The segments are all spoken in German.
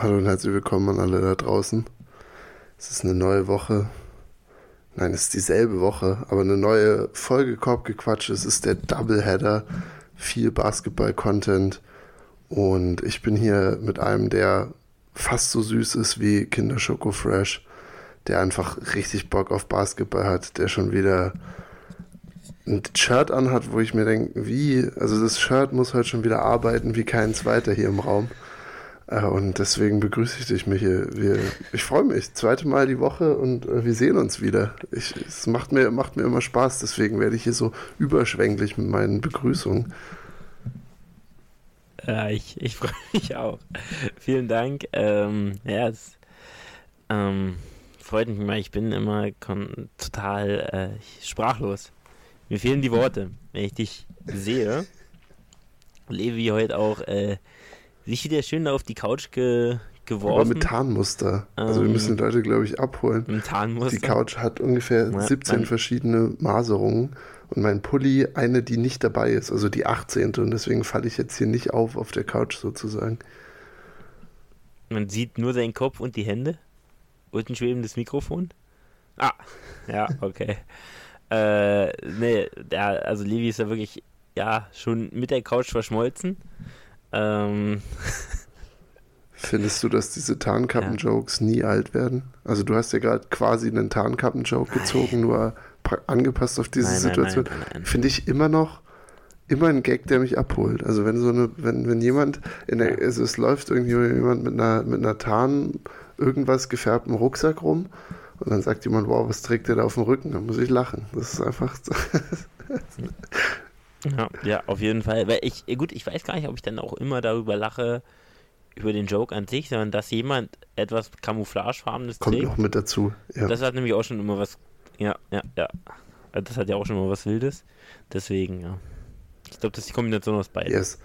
Hallo und herzlich willkommen an alle da draußen. Es ist eine neue Woche. Nein, es ist dieselbe Woche, aber eine neue Folge Korbgequatsch. Es ist der Doubleheader. Viel Basketball-Content. Und ich bin hier mit einem, der fast so süß ist wie Kinder Schoko Fresh. Der einfach richtig Bock auf Basketball hat. Der schon wieder ein Shirt anhat, wo ich mir denke, wie, also das Shirt muss heute schon wieder arbeiten wie kein zweiter hier im Raum. Äh, und deswegen begrüße ich dich, Michael. Wir, ich freue mich. Zweite Mal die Woche und äh, wir sehen uns wieder. Ich, es macht mir, macht mir immer Spaß, deswegen werde ich hier so überschwänglich mit meinen Begrüßungen. Ja, ich, ich freue mich auch. Vielen Dank. Ähm, ja, es ähm, freut mich mal. Ich bin immer total äh, sprachlos. Mir fehlen die Worte, wenn ich dich sehe. Levi heute auch äh, sich wieder schön auf die Couch ge geworfen. Aber mit Tarnmuster. Also wir müssen die Leute, glaube ich, abholen. Mit Tarnmuster. Die Couch hat ungefähr ja, 17 verschiedene Maserungen und mein Pulli eine, die nicht dabei ist, also die 18. Und deswegen falle ich jetzt hier nicht auf auf der Couch sozusagen. Man sieht nur seinen Kopf und die Hände und ein schwebendes Mikrofon. Ah, ja, okay. äh, nee, der, also Levi ist ja wirklich, ja, schon mit der Couch verschmolzen. Ähm. Findest du, dass diese Tarnkappen-Jokes ja. nie alt werden? Also du hast ja gerade quasi einen Tarnkappen-Joke gezogen, nur angepasst auf diese nein, Situation. Finde ich immer noch immer ein Gag, der mich abholt. Also wenn so eine, wenn, wenn jemand in der, also es läuft irgendwie jemand mit einer, mit einer Tarn irgendwas gefärbtem Rucksack rum und dann sagt jemand, wow, was trägt der da auf dem Rücken? Dann muss ich lachen. Das ist einfach. Ja, ja, auf jeden Fall. Weil ich, gut, ich weiß gar nicht, ob ich dann auch immer darüber lache, über den Joke an sich, sondern dass jemand etwas Camouflagefarbenes Kommt trägt. noch mit dazu, ja. Das hat nämlich auch schon immer was, ja, ja, ja. Das hat ja auch schon mal was Wildes. Deswegen, ja. Ich glaube, das ist die Kombination aus beiden. Yes.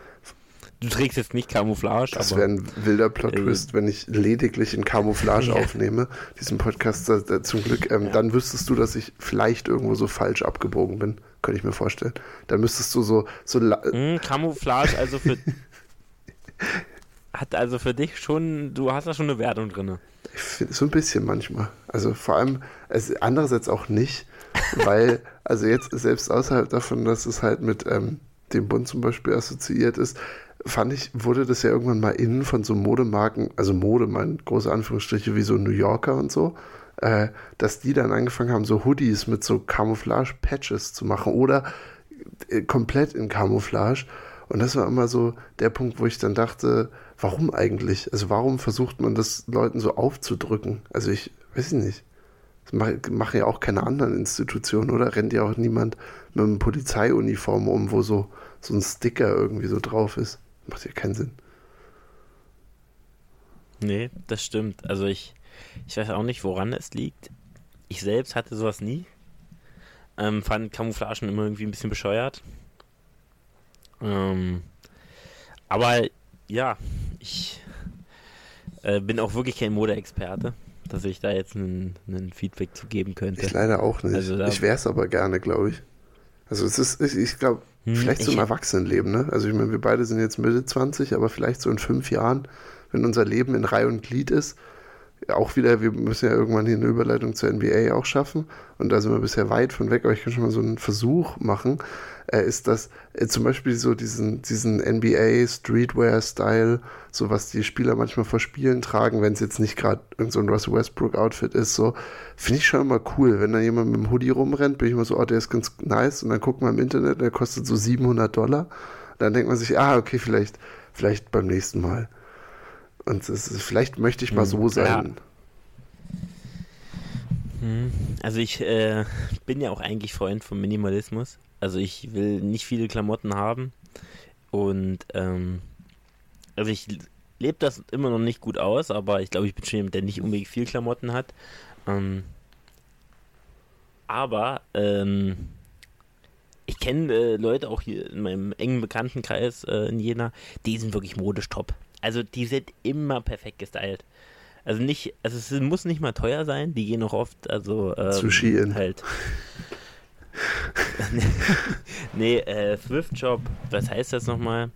Du trägst jetzt nicht Camouflage. Das wäre ein wilder Plot-Twist, äh, wenn ich lediglich in Camouflage ja. aufnehme, diesen Podcast äh, zum Glück. Ähm, ja. Dann wüsstest du, dass ich vielleicht irgendwo so falsch abgebogen bin könnte ich mir vorstellen. Da müsstest du so. so mm, Camouflage, also für. hat also für dich schon. Du hast da schon eine Wertung drin. Ich finde so ein bisschen manchmal. Also vor allem, es, andererseits auch nicht, weil, also jetzt selbst außerhalb davon, dass es halt mit ähm, dem Bund zum Beispiel assoziiert ist, fand ich, wurde das ja irgendwann mal innen von so Modemarken, also Mode, mein große Anführungsstriche, wie so New Yorker und so, äh, dass die dann angefangen haben, so Hoodies mit so Camouflage-Patches zu machen oder äh, komplett in Camouflage. Und das war immer so der Punkt, wo ich dann dachte, warum eigentlich? Also warum versucht man das Leuten so aufzudrücken? Also ich weiß nicht. Das machen ja auch keine anderen Institutionen, oder? Rennt ja auch niemand mit einem Polizeiuniform um, wo so, so ein Sticker irgendwie so drauf ist. Macht ja keinen Sinn. Nee, das stimmt. Also ich, ich weiß auch nicht, woran es liegt. Ich selbst hatte sowas nie. Ähm, fand Camouflagen immer irgendwie ein bisschen bescheuert. Ähm, aber ja, ich äh, bin auch wirklich kein Modeexperte, dass ich da jetzt einen, Feedback zu geben könnte. Ich leider auch nicht. Also ich wäre es aber gerne, glaube ich. Also es ist, ich, ich glaube, hm, vielleicht so im Erwachsenenleben, ne? Also ich meine, wir beide sind jetzt Mitte 20, aber vielleicht so in fünf Jahren, wenn unser Leben in Reihe und Glied ist, auch wieder, wir müssen ja irgendwann hier eine Überleitung zur NBA auch schaffen. Und da sind wir bisher weit von weg, aber ich kann schon mal so einen Versuch machen. Äh, ist das äh, zum Beispiel so diesen, diesen NBA Streetwear-Style, so was die Spieler manchmal vor Spielen tragen, wenn es jetzt nicht gerade so Russell Westbrook-Outfit ist, so, finde ich schon immer cool. Wenn da jemand mit dem Hoodie rumrennt, bin ich immer so, oh, der ist ganz nice. Und dann guckt man im Internet, der kostet so 700 Dollar. Dann denkt man sich, ah, okay, vielleicht, vielleicht beim nächsten Mal. Und ist, vielleicht möchte ich mal so hm, sein. Ja. Hm, also ich äh, bin ja auch eigentlich Freund vom Minimalismus. Also ich will nicht viele Klamotten haben. Und ähm, also ich lebe das immer noch nicht gut aus, aber ich glaube, ich bin schon jemand, der nicht unbedingt viel Klamotten hat. Ähm, aber ähm, ich kenne äh, Leute auch hier in meinem engen Bekanntenkreis äh, in Jena, die sind wirklich modisch top. Also die sind immer perfekt gestylt. Also nicht, also es muss nicht mal teuer sein, die gehen auch oft, also ähm, zu Skiern. halt. nee, äh, Thrift Shop, was heißt das nochmal?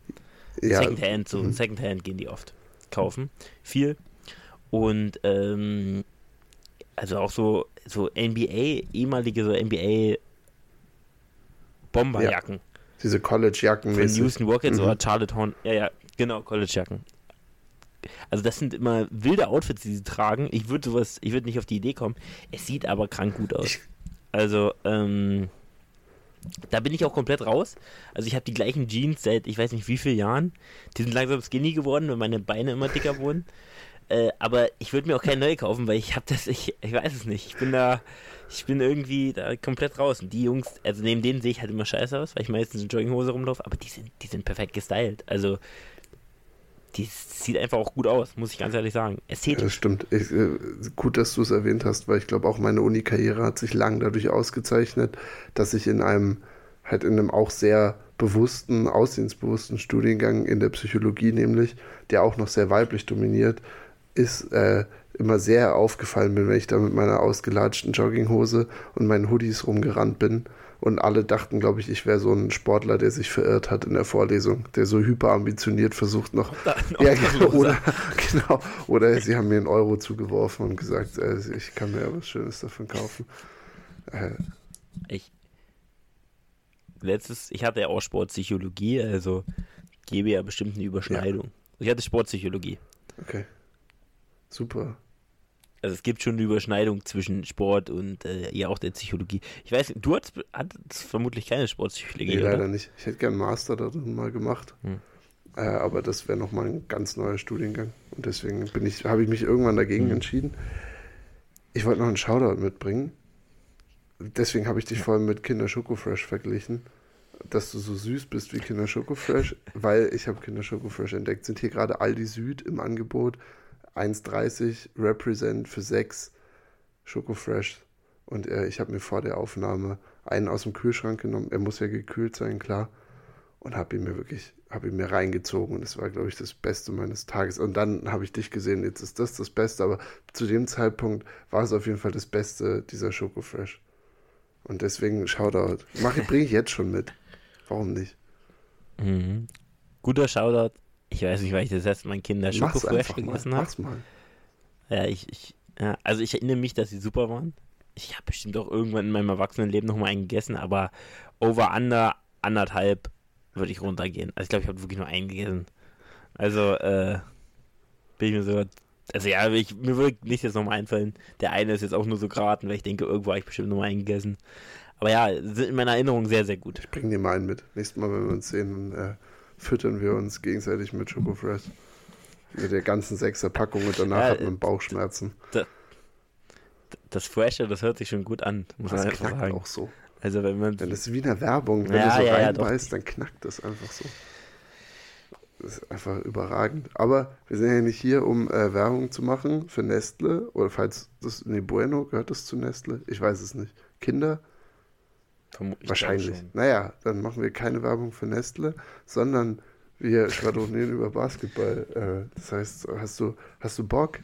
Ja. Secondhand, so Secondhand gehen die oft kaufen. Viel. Und ähm, also auch so, so NBA, ehemalige so NBA Bomberjacken. Ja, diese College-Jacken. Von Houston Rockets mhm. oder Charlotte Horn. Ja, ja, genau, College-Jacken. Also das sind immer wilde Outfits, die sie tragen. Ich würde sowas, ich würde nicht auf die Idee kommen. Es sieht aber krank gut aus. Also, ähm, da bin ich auch komplett raus. Also ich habe die gleichen Jeans seit ich weiß nicht wie vielen Jahren. Die sind langsam skinny geworden, weil meine Beine immer dicker wurden. Äh, aber ich würde mir auch keine neue kaufen, weil ich habe das, ich, ich weiß es nicht. Ich bin da, ich bin irgendwie da komplett raus. Und die Jungs, also neben denen sehe ich halt immer scheiße aus, weil ich meistens in Jogginghose rumlaufe, aber die sind, die sind perfekt gestylt. Also die sieht einfach auch gut aus, muss ich ganz ehrlich sagen. Ästhetisch. Ja, stimmt. Ich, äh, gut, dass du es erwähnt hast, weil ich glaube auch meine Uni-Karriere hat sich lang dadurch ausgezeichnet, dass ich in einem, halt in einem auch sehr bewussten, aussehensbewussten Studiengang in der Psychologie nämlich, der auch noch sehr weiblich dominiert, ist äh, immer sehr aufgefallen bin, wenn ich da mit meiner ausgelatschten Jogginghose und meinen Hoodies rumgerannt bin. Und alle dachten, glaube ich, ich wäre so ein Sportler, der sich verirrt hat in der Vorlesung, der so hyperambitioniert versucht noch. Ja, genau, oder, genau, oder sie haben mir einen Euro zugeworfen und gesagt, äh, ich kann mir ja was Schönes davon kaufen. Äh, ich. Letztes, ich hatte ja auch Sportpsychologie, also gebe ja bestimmt eine Überschneidung. Ja. Ich hatte Sportpsychologie. Okay. Super. Also es gibt schon eine Überschneidung zwischen Sport und äh, ja auch der Psychologie. Ich weiß, du hattest, hattest vermutlich keine Sportpsychologie, nee, leider nicht. Ich hätte gerne Master darin mal gemacht. Hm. Äh, aber das wäre nochmal ein ganz neuer Studiengang. Und deswegen bin ich, habe ich mich irgendwann dagegen hm. entschieden. Ich wollte noch einen Shoutout mitbringen. Deswegen habe ich dich vorhin mit Kinder Schoko Fresh verglichen dass du so süß bist wie Kinder Schoko Fresh, weil ich habe Kinder Schoko Fresh entdeckt. Sind hier gerade Aldi Süd im Angebot 1,30 Represent für 6 Schoko Fresh. Und äh, ich habe mir vor der Aufnahme einen aus dem Kühlschrank genommen. Er muss ja gekühlt sein, klar. Und habe ihn mir wirklich, habe ihn mir reingezogen. Und das war, glaube ich, das Beste meines Tages. Und dann habe ich dich gesehen, jetzt ist das das Beste. Aber zu dem Zeitpunkt war es auf jeden Fall das Beste dieser Schoko Fresh. Und deswegen Shoutout. Mache bringe ich jetzt schon mit. Warum nicht? Mhm. Guter Shoutout ich weiß nicht, weil ich das letzte Mal Kinder Schokofresh gegessen habe. Mach's mal. Ja, ich, ich, ja, also ich erinnere mich, dass sie super waren. Ich habe bestimmt auch irgendwann in meinem Erwachsenenleben nochmal einen gegessen, aber over under anderthalb würde ich runtergehen. Also ich glaube, ich habe wirklich nur einen gegessen. Also, äh, bin ich mir so. Also ja, ich, mir würde nicht jetzt nochmal einfallen. Der eine ist jetzt auch nur so geraten, weil ich denke, irgendwo habe ich bestimmt nochmal einen gegessen. Aber ja, sind in meiner Erinnerung sehr, sehr gut. Ich bringe dir mal einen mit. Nächstes Mal, wenn wir uns sehen, äh, füttern wir uns gegenseitig mit Schokofresh. Mit der ganzen sechser Packung und danach ja, hat man Bauchschmerzen. Da, das Fresher, das hört sich schon gut an, muss das man einfach sagen. auch so. Also wenn man. Das ist wie in der Werbung, wenn ja, du so ja, reinbeißt, dann knackt das einfach so. Das ist einfach überragend. Aber wir sind ja nicht hier, um äh, Werbung zu machen für Nestle. Oder falls das. Nee, Bueno, gehört das zu Nestle? Ich weiß es nicht. Kinder? Vermutlich Wahrscheinlich. Naja, dann machen wir keine Werbung für Nestle, sondern wir schwadronieren über Basketball. Äh, das heißt, hast du, hast du Bock?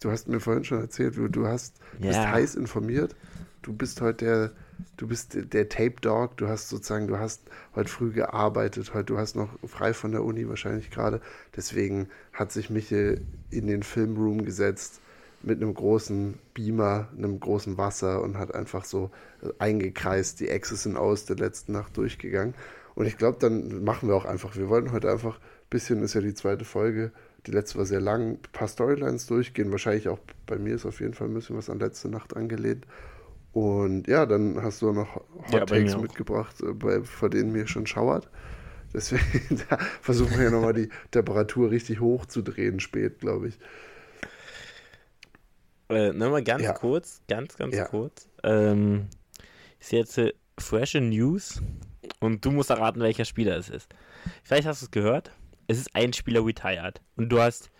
Du hast mir vorhin schon erzählt, du, du hast, ja. bist heiß informiert. Du bist heute der, du bist der, der Tape Dog. Du hast sozusagen, du hast heute früh gearbeitet. Heute, du hast noch frei von der Uni wahrscheinlich gerade. Deswegen hat sich Michel in den Filmroom gesetzt mit einem großen Beamer, einem großen Wasser und hat einfach so eingekreist die X's und O's der letzten Nacht durchgegangen. Und ich glaube, dann machen wir auch einfach. Wir wollen heute einfach ein bisschen, ist ja die zweite Folge, die letzte war sehr lang, ein paar Storylines durchgehen. Wahrscheinlich auch bei mir ist auf jeden Fall ein bisschen was an letzte Nacht angelehnt. Und ja, dann hast du noch Hot ja, Takes mitgebracht, äh, bei, vor denen mir schon schauert. Deswegen versuchen wir ja nochmal die Temperatur richtig hoch zu drehen, spät, glaube ich. Äh, Nochmal ganz ja. kurz, ganz, ganz ja. kurz. Ähm, ich sehe jetzt äh, frische News und du musst erraten, welcher Spieler es ist. Vielleicht hast du es gehört. Es ist ein Spieler retired. Und du hast,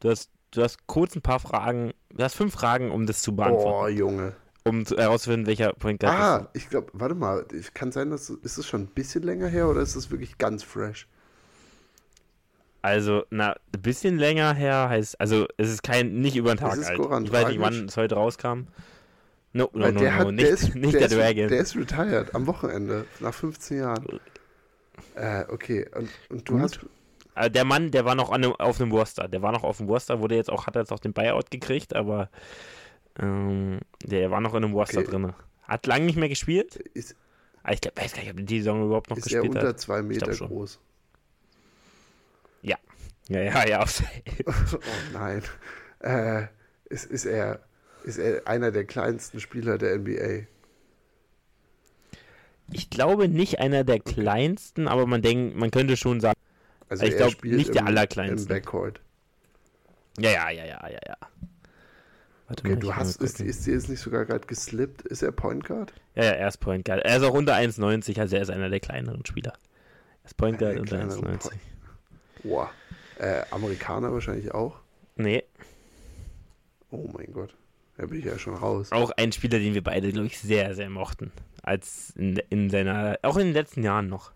du hast, du hast kurz ein paar Fragen, du hast fünf Fragen, um das zu beantworten. Boah, Junge. Um herauszufinden, welcher Point Guard Ah, ist. ich glaube, warte mal, kann sein, dass ist es schon ein bisschen länger her oder ist es wirklich ganz fresh? Also, na, ein bisschen länger her heißt, also es ist kein, nicht über den Tag alt. Goran ich weiß nicht, wann es heute rauskam. No, no, no, der no, hat, nicht, der ist, nicht der, der Dragon. Ist, der ist retired am Wochenende, nach 15 Jahren. Äh, okay, und, und du Gut. hast... Also der Mann, der war noch an, auf einem Worcester. Der war noch auf dem Worcester, wurde jetzt auch, hat jetzt auch den Buyout gekriegt, aber ähm, der war noch in einem Worcester okay. drin. Hat lange nicht mehr gespielt. Ist, aber ich glaub, weiß gar nicht, ob die Saison überhaupt noch gespielt hat. Ist er unter zwei Meter groß? Ja. Ja, ja, oh nein. Äh, ist, ist, er, ist er einer der kleinsten Spieler der NBA? Ich glaube nicht einer der kleinsten, aber man denkt, man könnte schon sagen, also ich glaube nicht im, der allerkleinste. Im Backcourt. Ja, ja, ja, ja, ja, ja. Warte okay, mal, du hast, ist, ist dir jetzt nicht sogar gerade geslippt? Ist er Point Guard? Ja, ja, er ist Point Guard. Er ist auch unter 1,90, also er ist einer der kleineren Spieler. Er ist Point Guard unter 1,90. Boah. Äh, Amerikaner wahrscheinlich auch? Nee. Oh mein Gott. Da bin ich ja schon raus. Auch ein Spieler, den wir beide, glaube ich, sehr, sehr mochten. Als in, in seiner, auch in den letzten Jahren noch.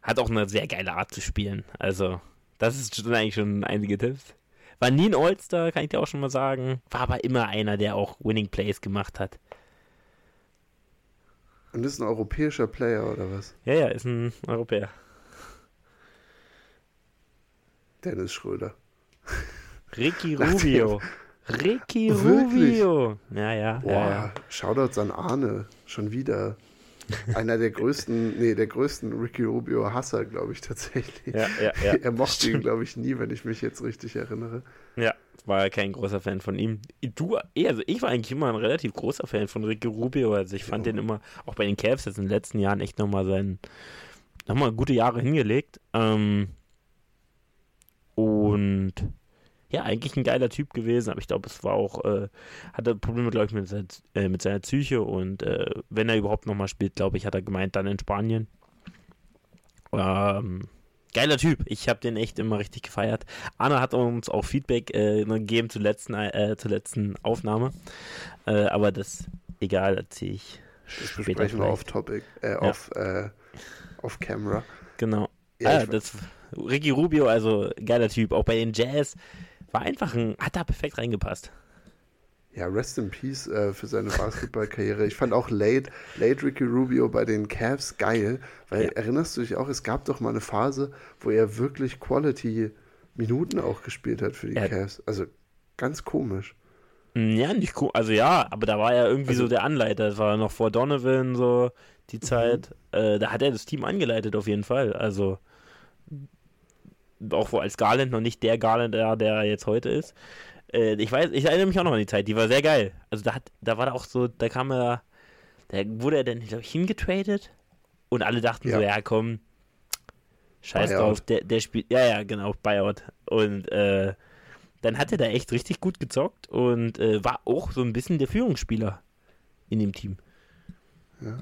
Hat auch eine sehr geile Art zu spielen. Also, das ist schon eigentlich schon einige Tipps. War nie ein All-Star, kann ich dir auch schon mal sagen. War aber immer einer, der auch Winning Plays gemacht hat. Und ist ein europäischer Player oder was? Ja, ja, ist ein Europäer. Dennis Schröder. Ricky Rubio. Ricky Rubio. Ja, ja. Boah, ja, ja. Shoutouts an Arne. Schon wieder. Einer der größten, nee, der größten Ricky Rubio Hasser, glaube ich, tatsächlich. Ja, ja, ja. Er mochte ihn, glaube ich, nie, wenn ich mich jetzt richtig erinnere. Ja, war kein großer Fan von ihm. Du, also ich war eigentlich immer ein relativ großer Fan von Ricky Rubio. Also ich fand jo. den immer, auch bei den Cavs jetzt in den letzten Jahren echt nochmal seinen, nochmal gute Jahre hingelegt. Ähm, und ja, eigentlich ein geiler Typ gewesen, aber ich glaube, es war auch, äh, hatte Probleme, glaube ich, mit, seiner, äh, mit seiner Psyche und äh, wenn er überhaupt nochmal spielt, glaube ich, hat er gemeint, dann in Spanien. Ähm, geiler Typ, ich habe den echt immer richtig gefeiert. Anna hat uns auch Feedback äh, gegeben zur letzten, äh, zur letzten Aufnahme, äh, aber das, egal, erzähle ich. Das besprechen wir auf Topic, äh, ja. auf, äh, auf Camera. Genau. Ja, ah, das, Ricky Rubio, also geiler Typ, auch bei den Jazz war einfach ein, hat da perfekt reingepasst. Ja, rest in peace äh, für seine Basketballkarriere. Ich fand auch late, late Ricky Rubio bei den Cavs geil, weil ja. erinnerst du dich auch, es gab doch mal eine Phase, wo er wirklich Quality Minuten auch gespielt hat für die ja. Cavs. Also ganz komisch. Mm, ja, nicht cool. Also ja, aber da war er irgendwie also, so der Anleiter. Das war noch vor Donovan so die mhm. Zeit. Mhm. Äh, da hat er das Team angeleitet auf jeden Fall. Also auch wo als Garland noch nicht der Garland, der, der jetzt heute ist. Äh, ich weiß, ich erinnere mich auch noch an die Zeit, die war sehr geil. Also da hat, da war da auch so, da kam er, da wurde er dann, glaube ich, hingetradet und alle dachten ja. so, ja komm, scheiß Buyout. drauf, der, der spielt, ja, ja, genau, Buyout. Und äh, dann hat er da echt richtig gut gezockt und äh, war auch so ein bisschen der Führungsspieler in dem Team. Ja.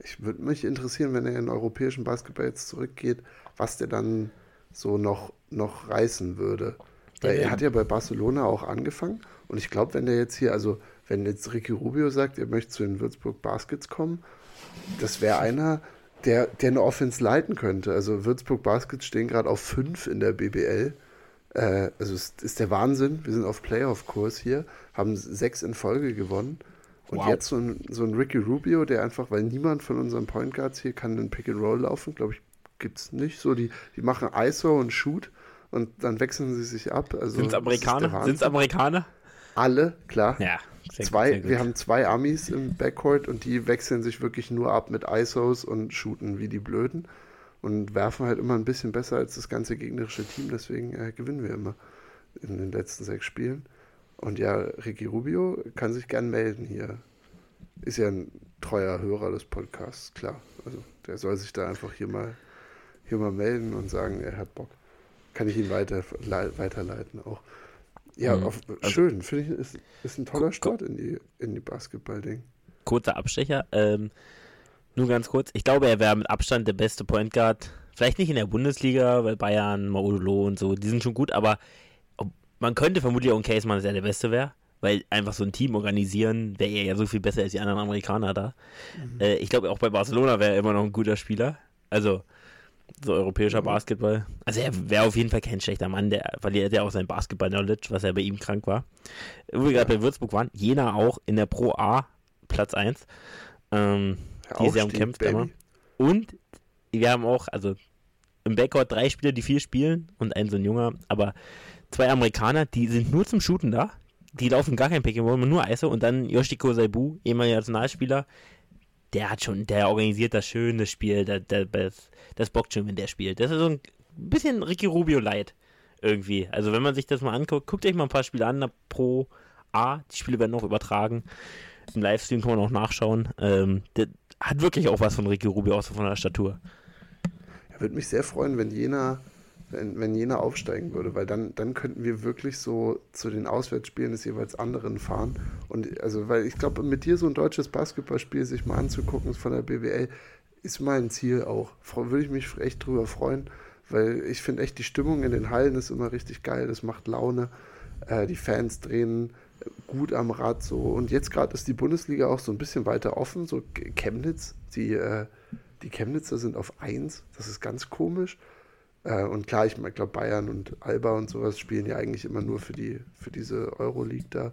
Ich würde mich interessieren, wenn er in europäischen Basketball jetzt zurückgeht, was der dann so noch, noch reißen würde. Weil er hat ja bei Barcelona auch angefangen und ich glaube, wenn der jetzt hier, also wenn jetzt Ricky Rubio sagt, er möchte zu den Würzburg Baskets kommen, das wäre einer, der, der eine Offense leiten könnte. Also Würzburg Baskets stehen gerade auf 5 in der BBL. Äh, also es ist der Wahnsinn. Wir sind auf Playoff-Kurs hier, haben sechs in Folge gewonnen. Und wow. jetzt so ein, so ein Ricky Rubio, der einfach, weil niemand von unseren Point Guards hier kann den Pick and Roll laufen, glaube ich, gibt es nicht. So, die, die machen ISO und Shoot und dann wechseln sie sich ab. Also, Sind es Amerikaner? Sind es Amerikaner? Alle, klar. Ja. Sehr zwei, gut, wir haben zwei Amis im Backcourt und die wechseln sich wirklich nur ab mit ISOs und shooten wie die Blöden und werfen halt immer ein bisschen besser als das ganze gegnerische Team, deswegen äh, gewinnen wir immer in den letzten sechs Spielen. Und ja, Ricky Rubio kann sich gern melden hier. Ist ja ein treuer Hörer des Podcasts, klar. Also der soll sich da einfach hier mal hier mal melden und sagen, er hat Bock. Kann ich ihn weiter, weiterleiten auch. Ja, mhm. auf, also, schön. Finde ich, ist, ist ein toller Start in die, in die Basketball-Ding. Kurzer Abstecher. Ähm, nur ganz kurz. Ich glaube, er wäre mit Abstand der beste Point Guard. Vielleicht nicht in der Bundesliga, weil Bayern, Maudolo und so, die sind schon gut, aber man könnte vermutlich auch ein Case machen, dass er der Beste wäre, weil einfach so ein Team organisieren wäre er ja so viel besser als die anderen Amerikaner da. Mhm. Äh, ich glaube, auch bei Barcelona wäre er immer noch ein guter Spieler. Also, so europäischer mhm. Basketball. Also er wäre auf jeden Fall kein schlechter Mann, der verliert ja auch sein Basketball-Knowledge, was ja bei ihm krank war. Wo wir gerade bei Würzburg waren, Jena auch in der Pro A Platz 1. Ähm, die sehr umkämpft immer. Und wir haben auch, also im Backcourt drei Spieler, die viel spielen und ein so ein junger, aber zwei Amerikaner, die sind nur zum Shooten da. Die laufen gar kein Pick nur Eise und dann Yoshiko Saibu, ehemaliger Nationalspieler, der hat schon, der organisiert das schön, das Spiel, der, der, das, das bockt schon, wenn der spielt. Das ist so ein bisschen Ricky Rubio light irgendwie. Also wenn man sich das mal anguckt, guckt euch mal ein paar Spiele an, pro A, die Spiele werden auch übertragen. Im Livestream kann man auch nachschauen. Ähm, der hat wirklich auch was von Ricky Rubio, außer von der Statur. Ja, würde mich sehr freuen, wenn Jena, wenn, wenn Jena aufsteigen würde, weil dann, dann könnten wir wirklich so zu den Auswärtsspielen des jeweils anderen fahren. Und also, weil ich glaube, mit dir so ein deutsches Basketballspiel sich mal anzugucken von der BWL, ist mein Ziel auch. Würde ich mich echt drüber freuen, weil ich finde echt, die Stimmung in den Hallen ist immer richtig geil, das macht Laune. Äh, die Fans drehen gut am Rad so. Und jetzt gerade ist die Bundesliga auch so ein bisschen weiter offen. So Chemnitz, die, äh, die Chemnitzer sind auf 1. Das ist ganz komisch. Äh, und klar, ich glaube, Bayern und Alba und sowas spielen ja eigentlich immer nur für, die, für diese Euroleague da.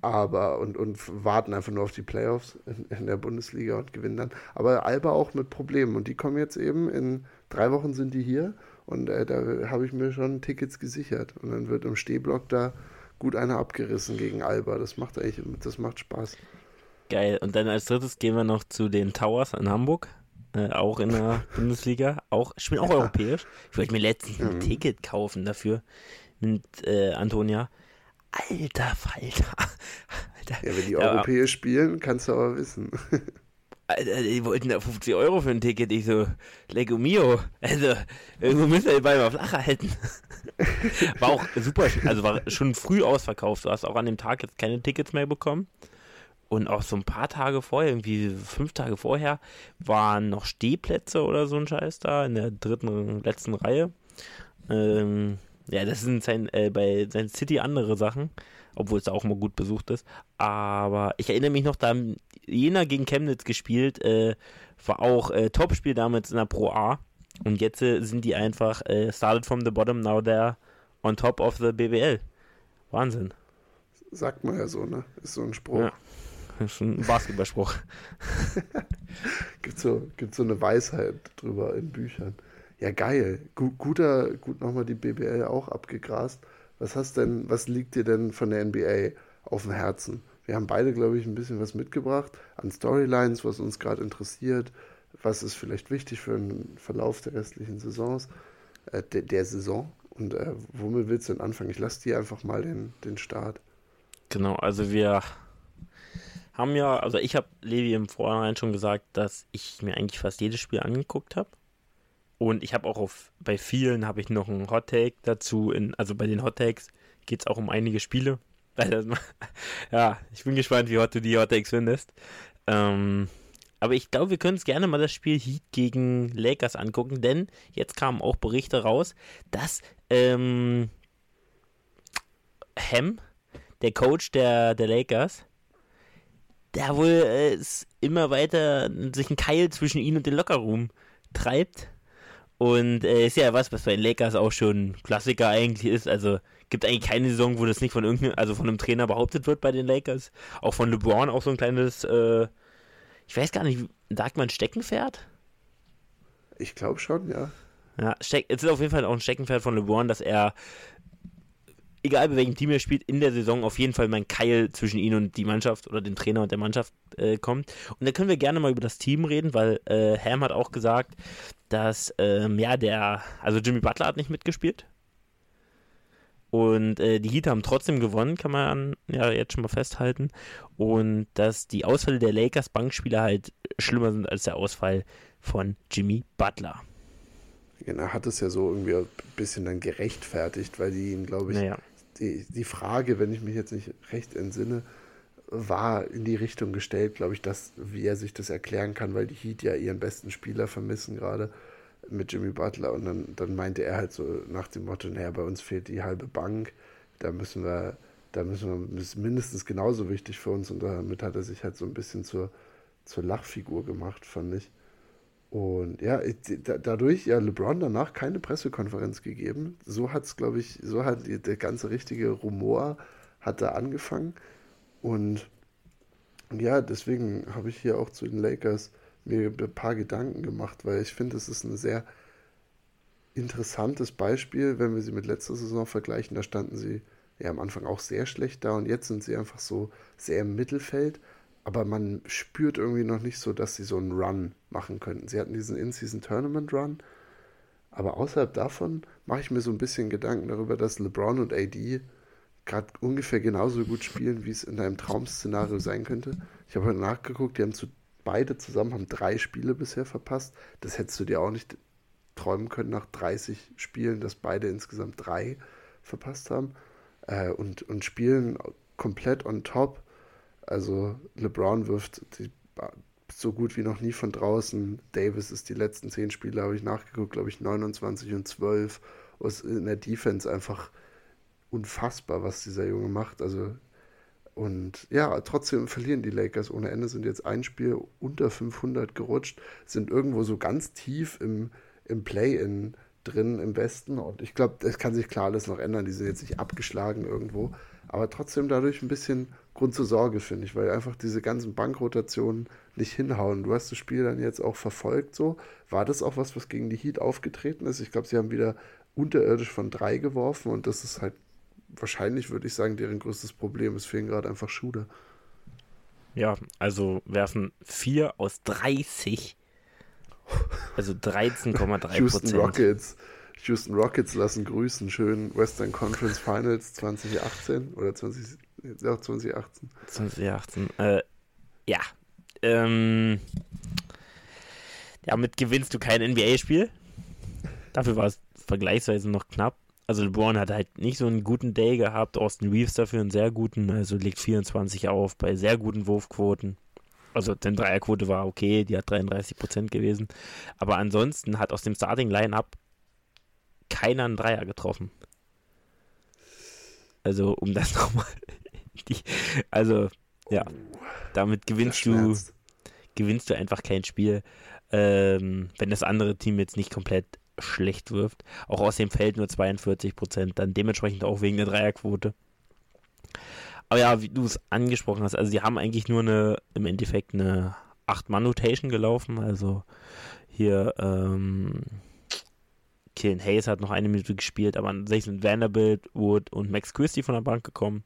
Aber und, und warten einfach nur auf die Playoffs in, in der Bundesliga und gewinnen dann. Aber Alba auch mit Problemen. Und die kommen jetzt eben in drei Wochen sind die hier. Und äh, da habe ich mir schon Tickets gesichert. Und dann wird im Stehblock da gut einer abgerissen gegen Alba. Das macht eigentlich, das macht Spaß. Geil. Und dann als drittes gehen wir noch zu den Towers in Hamburg. Äh, auch in der Bundesliga. Auch, spielen auch ja. europäisch. Ich wollte mir letztens ein mhm. Ticket kaufen dafür mit äh, Antonia. Alter Falter. Alter. Ja, wenn die europäisch spielen, kannst du aber wissen. Alter, die wollten da 50 Euro für ein Ticket. Ich so, Lego Mio. Also, irgendwo müssen wir den Ball mal flach halten. War auch super, also war schon früh ausverkauft. Du hast auch an dem Tag jetzt keine Tickets mehr bekommen. Und auch so ein paar Tage vorher, irgendwie fünf Tage vorher, waren noch Stehplätze oder so ein Scheiß da in der dritten, letzten Reihe. Ähm, ja, das sind sein, äh, bei sein City andere Sachen, obwohl es da auch immer gut besucht ist. Aber ich erinnere mich noch, da haben Jena gegen Chemnitz gespielt, äh, war auch äh, Topspiel damals in der Pro A. Und jetzt äh, sind die einfach äh, started from the bottom, now they're on top of the BBL. Wahnsinn. Sagt man ja so, ne? Ist so ein Spruch. Ja. Das ist ein Basketballspruch. gibt, so, gibt so eine Weisheit drüber in Büchern. Ja, geil. Gut, guter, gut nochmal die BBL auch abgegrast. Was hast denn, was liegt dir denn von der NBA auf dem Herzen? Wir haben beide, glaube ich, ein bisschen was mitgebracht an Storylines, was uns gerade interessiert, was ist vielleicht wichtig für den Verlauf der restlichen Saisons, äh, der, der, Saison. Und äh, womit willst du denn anfangen? Ich lasse dir einfach mal den, den Start. Genau, also wir haben ja, also ich habe Levi im Vorhinein schon gesagt, dass ich mir eigentlich fast jedes Spiel angeguckt habe. Und ich habe auch auf, bei vielen habe ich noch einen Hot Take dazu. In, also bei den Hot Takes geht es auch um einige Spiele. ja, ich bin gespannt, wie hot du die Hot Takes findest. Ähm, aber ich glaube, wir können uns gerne mal das Spiel Heat gegen Lakers angucken, denn jetzt kamen auch Berichte raus, dass ähm, Ham, der Coach der, der Lakers, der wohl äh, immer weiter sich ein Keil zwischen ihn und dem Lockerroom treibt und äh, ist ja was, was bei den Lakers auch schon Klassiker eigentlich ist. Also gibt eigentlich keine Saison, wo das nicht von irgendeinem, also von einem Trainer behauptet wird bei den Lakers. Auch von LeBron auch so ein kleines, äh, ich weiß gar nicht, sagt man Steckenpferd? Ich glaube schon, ja. Ja, Steck, es ist auf jeden Fall auch ein Steckenpferd von LeBron, dass er egal bei welchem Team er spielt, in der Saison auf jeden Fall mein Keil zwischen ihn und die Mannschaft oder den Trainer und der Mannschaft äh, kommt. Und da können wir gerne mal über das Team reden, weil äh, Ham hat auch gesagt, dass, ähm, ja, der, also Jimmy Butler hat nicht mitgespielt. Und äh, die Heat haben trotzdem gewonnen, kann man ja jetzt schon mal festhalten. Und dass die Ausfälle der Lakers Bankspieler halt schlimmer sind als der Ausfall von Jimmy Butler. Genau, hat es ja so irgendwie ein bisschen dann gerechtfertigt, weil die ihn, glaube ich, naja die, die Frage, wenn ich mich jetzt nicht recht entsinne, war in die Richtung gestellt, glaube ich, dass, wie er sich das erklären kann, weil die Heat ja ihren besten Spieler vermissen gerade mit Jimmy Butler. Und dann, dann meinte er halt so nach dem Motto, naja, bei uns fehlt die halbe Bank, da müssen wir, da müssen wir, das ist mindestens genauso wichtig für uns. Und damit hat er sich halt so ein bisschen zur, zur Lachfigur gemacht, fand ich. Und ja, dadurch, ja, LeBron danach keine Pressekonferenz gegeben. So hat es, glaube ich, so hat der ganze richtige Rumor hat da angefangen. Und ja, deswegen habe ich hier auch zu den Lakers mir ein paar Gedanken gemacht, weil ich finde, es ist eine sehr interessantes Beispiel, wenn wir sie mit letzter Saison vergleichen. Da standen sie ja am Anfang auch sehr schlecht da und jetzt sind sie einfach so sehr im Mittelfeld. Aber man spürt irgendwie noch nicht so, dass sie so einen Run machen könnten. Sie hatten diesen In-Season-Tournament-Run, aber außerhalb davon mache ich mir so ein bisschen Gedanken darüber, dass LeBron und AD gerade ungefähr genauso gut spielen, wie es in einem Traum-Szenario sein könnte. Ich habe heute nachgeguckt, die haben zu, beide zusammen haben drei Spiele bisher verpasst. Das hättest du dir auch nicht träumen können nach 30 Spielen, dass beide insgesamt drei verpasst haben. Äh, und, und spielen komplett on top. Also LeBron wirft die, so gut wie noch nie von draußen. Davis ist die letzten zehn Spiele, habe ich nachgeguckt, glaube ich, 29 und 12. Was in der Defense einfach unfassbar, was dieser Junge macht. Also und ja, trotzdem verlieren die Lakers ohne Ende, sind jetzt ein Spiel unter 500 gerutscht, sind irgendwo so ganz tief im, im Play-In drin im Westen. Und ich glaube, das kann sich klar alles noch ändern. Die sind jetzt nicht abgeschlagen irgendwo, aber trotzdem dadurch ein bisschen Grund zur Sorge, finde ich, weil einfach diese ganzen Bankrotationen nicht hinhauen. Du hast das Spiel dann jetzt auch verfolgt so. War das auch was, was gegen die Heat aufgetreten ist? Ich glaube, sie haben wieder unterirdisch von drei geworfen und das ist halt wahrscheinlich, würde ich sagen, deren größtes Problem. Es fehlen gerade einfach Shooter. Ja, also werfen 4 aus 30. Also 13,3 Houston Rockets. Houston Rockets lassen grüßen. Schön Western Conference Finals 2018 oder 20, ja, 2018. 2018. Äh, ja. Ähm, damit gewinnst du kein NBA-Spiel. Dafür war es vergleichsweise noch knapp also LeBron hat halt nicht so einen guten Day gehabt, Austin Reeves dafür einen sehr guten, also legt 24 auf bei sehr guten Wurfquoten. Also denn Dreierquote war okay, die hat 33% gewesen. Aber ansonsten hat aus dem Starting Line-Up keiner einen Dreier getroffen. Also um das nochmal. Also ja, damit gewinnst du gewinnst du einfach kein Spiel, ähm, wenn das andere Team jetzt nicht komplett schlecht wirft. Auch aus dem Feld nur 42 Prozent, dann dementsprechend auch wegen der Dreierquote. Aber ja, wie du es angesprochen hast, also die haben eigentlich nur eine, im Endeffekt eine 8-Mann-Notation gelaufen. Also hier, ähm, Killen Hayes hat noch eine Minute gespielt, aber an sich sind Vanderbilt, Wood und Max Christie von der Bank gekommen.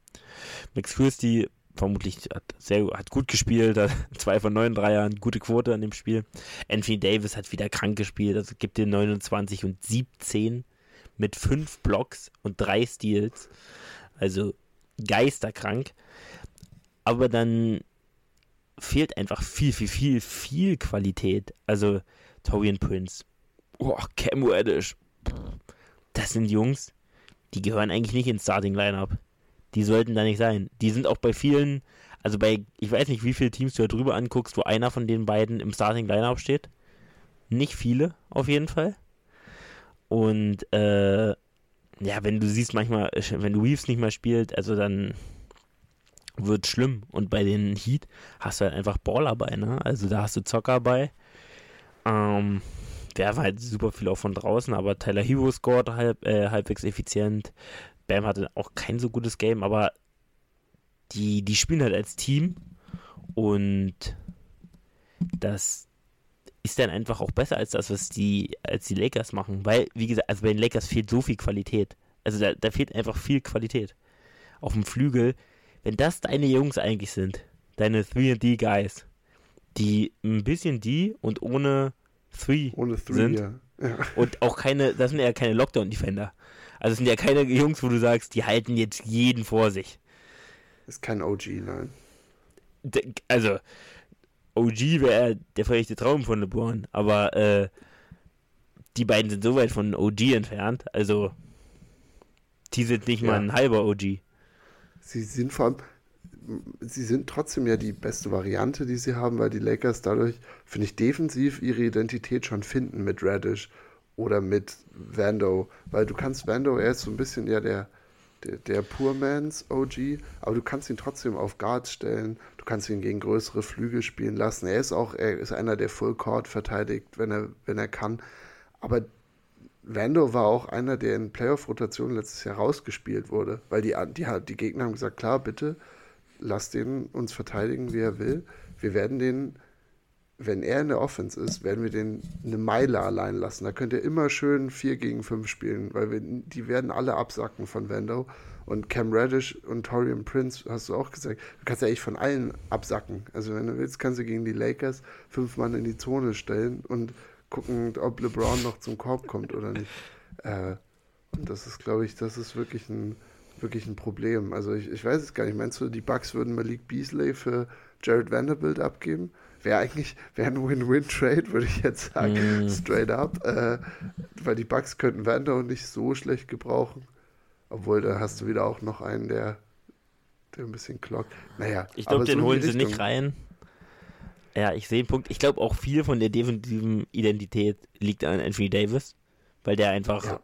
Max Christie vermutlich hat, sehr, hat gut gespielt, hat zwei von neun Dreiern, gute Quote an dem Spiel. Anthony Davis hat wieder krank gespielt, also gibt dir 29 und 17 mit fünf Blocks und drei Steals. Also geisterkrank. Aber dann fehlt einfach viel, viel, viel, viel Qualität. Also Torian Prince, oh, Cam Reddish, das sind Jungs, die gehören eigentlich nicht ins Starting Lineup. Die sollten da nicht sein. Die sind auch bei vielen, also bei, ich weiß nicht, wie viele Teams du da drüber anguckst, wo einer von den beiden im Starting Lineup steht. Nicht viele, auf jeden Fall. Und äh, ja, wenn du siehst manchmal, wenn du Reeves nicht mehr spielt, also dann wird schlimm. Und bei den Heat hast du halt einfach Baller bei, ne? Also da hast du Zocker bei. Ähm, werfen halt super viel auch von draußen, aber Tyler Hero scored halb, äh, halbwegs effizient. Bam hatte auch kein so gutes Game, aber die, die spielen halt als Team und das ist dann einfach auch besser als das, was die, als die Lakers machen. Weil, wie gesagt, also bei den Lakers fehlt so viel Qualität. Also da, da fehlt einfach viel Qualität. Auf dem Flügel, wenn das deine Jungs eigentlich sind, deine 3D-Guys, die ein bisschen die und ohne 3 sind. Ja. Ja. Und auch keine, das sind ja keine Lockdown-Defender. Also es sind ja keine Jungs, wo du sagst, die halten jetzt jeden vor sich. Ist kein OG, nein. Also, OG wäre der verrechte Traum von LeBron, aber äh, die beiden sind so weit von OG entfernt, also die sind nicht ja. mal ein halber OG. Sie sind vor allem, sie sind trotzdem ja die beste Variante, die sie haben, weil die Lakers dadurch, finde ich, defensiv ihre Identität schon finden mit Radish oder mit Vando, weil du kannst Vando, er ist so ein bisschen ja der, der, der Poormans OG, aber du kannst ihn trotzdem auf Guards stellen, du kannst ihn gegen größere Flügel spielen lassen. Er ist auch, er ist einer, der Full Court verteidigt, wenn er, wenn er kann. Aber Vando war auch einer, der in Playoff-Rotation letztes Jahr rausgespielt wurde, weil die, die, die Gegner haben gesagt, klar, bitte, lass den uns verteidigen, wie er will. Wir werden den wenn er in der Offense ist, werden wir den eine Meile allein lassen. Da könnt ihr immer schön 4 gegen 5 spielen, weil wir, die werden alle absacken von Vando. Und Cam Reddish und Torian Prince, hast du auch gesagt, du kannst ja echt von allen absacken. Also wenn du willst, kannst du gegen die Lakers fünf Mann in die Zone stellen und gucken, ob LeBron noch zum Korb kommt oder nicht. Äh, und das ist, glaube ich, das ist wirklich ein, wirklich ein Problem. Also ich, ich weiß es gar nicht. Meinst du, die Bucks würden Malik Beasley für Jared Vanderbilt abgeben? Wäre eigentlich wäre ein Win-Win-Trade, würde ich jetzt sagen, mm. straight up. Äh, weil die Bucks könnten Vander nicht so schlecht gebrauchen. Obwohl, da hast du wieder auch noch einen, der, der ein bisschen klockt. Naja, ich glaube, den so holen sie nicht rein. Ja, ich sehe einen Punkt. Ich glaube auch viel von der defensiven Identität liegt an Anthony Davis, weil der einfach ja.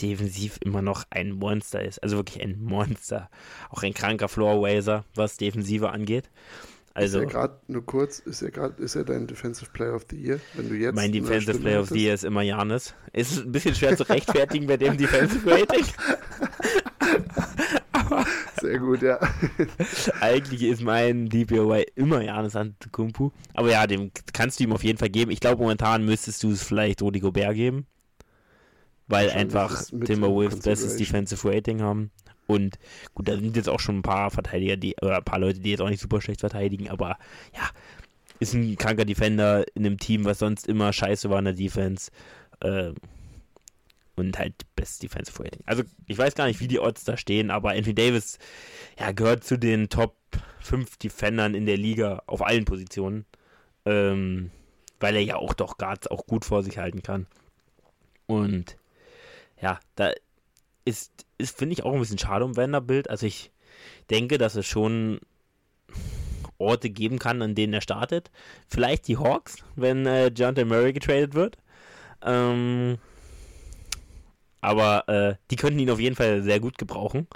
Defensiv immer noch ein Monster ist. Also wirklich ein Monster. Auch ein kranker Floor-Wazer, was Defensive angeht. Also, ist er gerade nur kurz, ist er gerade, ist er dein Defensive Player of the Year? Wenn du jetzt mein Defensive Player of the Year ist immer Janis. Ist ein bisschen schwer zu rechtfertigen bei dem Defensive Rating. Sehr gut, ja. Eigentlich ist mein DPOY immer Janis Antetokounmpo. Aber ja, dem kannst du ihm auf jeden Fall geben. Ich glaube, momentan müsstest du es vielleicht Rudi Gobert geben. Weil einfach Timberwolves bestes Defensive Rating haben. Und gut, da sind jetzt auch schon ein paar Verteidiger, die, oder ein paar Leute, die jetzt auch nicht super schlecht verteidigen, aber ja, ist ein kranker Defender in einem Team, was sonst immer scheiße war in der Defense. Äh, und halt Best Defensive Rating. Also ich weiß gar nicht, wie die Odds da stehen, aber Anthony Davis ja, gehört zu den Top 5 Defendern in der Liga auf allen Positionen. Ähm, weil er ja auch doch Guards auch gut vor sich halten kann. Und ja, da ist, ist finde ich, auch ein bisschen schade um Vanderbilt. Also ich denke, dass es schon Orte geben kann, an denen er startet. Vielleicht die Hawks, wenn äh, John Murray getradet wird. Ähm, aber äh, die könnten ihn auf jeden Fall sehr gut gebrauchen.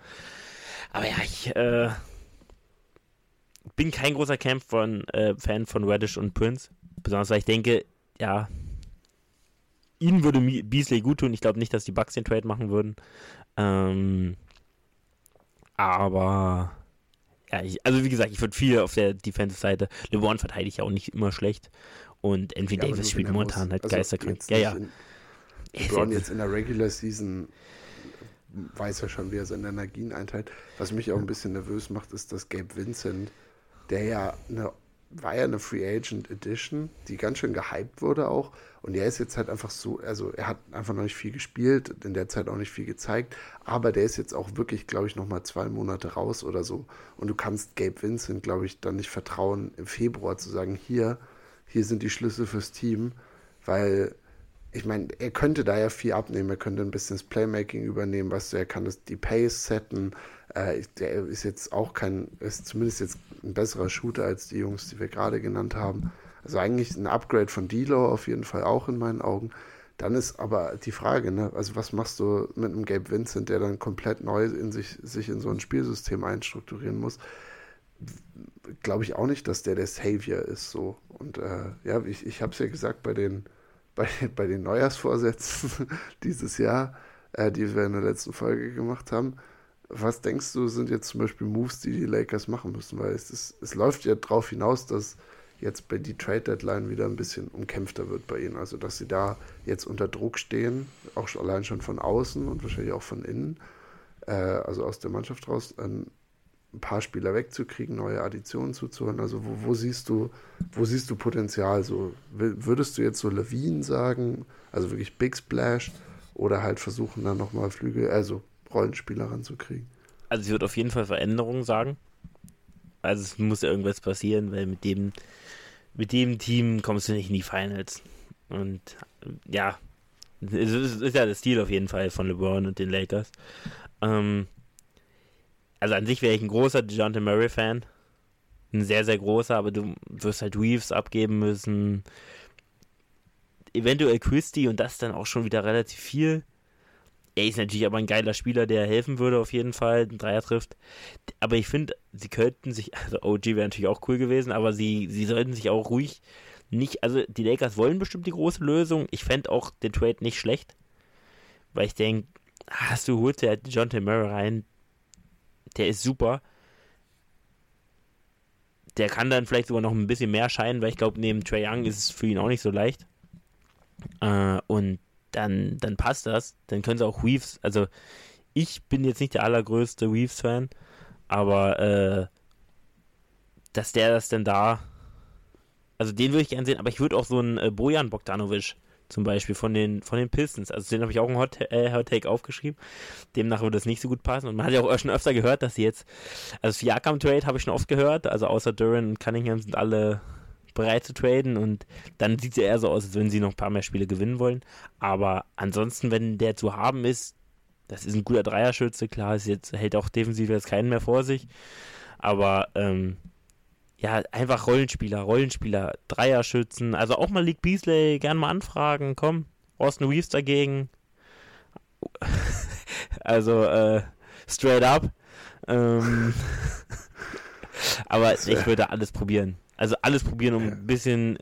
Aber ja, ich äh, bin kein großer Camp von, äh, Fan von Reddish und Prince. Besonders weil ich denke, ja, ihnen würde Beasley gut tun. Ich glaube nicht, dass die Bucks den Trade machen würden. Ähm, aber ja, ich, also wie gesagt, ich würde viel auf der Defensive-Seite. LeBron verteidigt ja auch nicht immer schlecht. Und Anthony ja, Davis spielt momentan halt also geisterkrank. Ja, ja. LeBron jetzt in der Regular Season weiß ja schon, wie er seine Energien einteilt. Was mich auch ein bisschen nervös macht, ist, dass Gabe Vincent, der ja eine war ja eine Free Agent Edition, die ganz schön gehypt wurde auch. Und er ist jetzt halt einfach so, also er hat einfach noch nicht viel gespielt, in der Zeit auch nicht viel gezeigt, aber der ist jetzt auch wirklich, glaube ich, nochmal zwei Monate raus oder so. Und du kannst Gabe Vincent, glaube ich, dann nicht vertrauen, im Februar zu sagen, hier, hier sind die Schlüssel fürs Team, weil ich meine, er könnte da ja viel abnehmen, er könnte ein bisschen das Playmaking übernehmen, weißt du, er kann das, die Pace setten, äh, der ist jetzt auch kein, ist zumindest jetzt ein besserer Shooter als die Jungs, die wir gerade genannt haben. Also eigentlich ein Upgrade von Dilo auf jeden Fall auch in meinen Augen. Dann ist aber die Frage, ne, also was machst du mit einem Gabe Vincent, der dann komplett neu in sich, sich in so ein Spielsystem einstrukturieren muss? Glaube ich auch nicht, dass der der Savior ist so. Und äh, ja, ich, ich habe es ja gesagt bei den, bei, bei den Neujahrsvorsätzen dieses Jahr, äh, die wir in der letzten Folge gemacht haben, was denkst du, sind jetzt zum Beispiel Moves, die die Lakers machen müssen? Weil es, ist, es läuft ja darauf hinaus, dass jetzt bei die Trade Deadline wieder ein bisschen umkämpfter wird bei ihnen. Also, dass sie da jetzt unter Druck stehen, auch allein schon von außen und wahrscheinlich auch von innen, äh, also aus der Mannschaft raus, ein, paar Spieler wegzukriegen, neue Additionen zuzuhören. Also, wo, wo, siehst du, wo siehst du Potenzial? So, würdest du jetzt so Lawine sagen, also wirklich Big Splash, oder halt versuchen dann nochmal Flügel, also Rollenspieler ranzukriegen. Also ich würde auf jeden Fall Veränderungen sagen. Also es muss ja irgendwas passieren, weil mit dem, mit dem Team kommst du nicht in die Finals. Und ja, es ist, ja das Stil auf jeden Fall von LeBron und den Lakers. Ähm, also an sich wäre ich ein großer DeJounte Murray-Fan. Ein sehr, sehr großer, aber du wirst halt Reeves abgeben müssen. Eventuell Christie und das dann auch schon wieder relativ viel. Er ist natürlich aber ein geiler Spieler, der helfen würde auf jeden Fall, den Dreier trifft. Aber ich finde, sie könnten sich, also OG wäre natürlich auch cool gewesen, aber sie, sie sollten sich auch ruhig nicht, also die Lakers wollen bestimmt die große Lösung. Ich fände auch den Trade nicht schlecht, weil ich denke, hast du holst ja John T. Murray rein, der ist super. der kann dann vielleicht sogar noch ein bisschen mehr scheinen, weil ich glaube, neben Trae Young ist es für ihn auch nicht so leicht. Äh, und dann, dann passt das. Dann können sie auch Weaves, also ich bin jetzt nicht der allergrößte Weaves-Fan, aber äh, dass der das denn da, also den würde ich gerne sehen, aber ich würde auch so einen äh, Bojan Bogdanovic zum Beispiel von den, von den Pistons. Also den habe ich auch einen Hot, äh, Hot Take aufgeschrieben. Demnach würde das nicht so gut passen. Und man hat ja auch schon öfter gehört, dass sie jetzt, also Siakam Trade habe ich schon oft gehört, also außer Duran und Cunningham sind alle bereit zu traden und dann sieht es ja eher so aus, als würden sie noch ein paar mehr Spiele gewinnen wollen. Aber ansonsten, wenn der zu haben ist, das ist ein guter Dreierschütze, klar, ist jetzt hält auch defensiv jetzt keinen mehr vor sich. Aber ähm, ja, einfach Rollenspieler, Rollenspieler, Dreierschützen. Also auch mal League Beasley gern mal anfragen. Komm, Austin Reeves dagegen. also äh, straight up. Ähm, aber ich würde alles probieren. Also alles probieren, um ein bisschen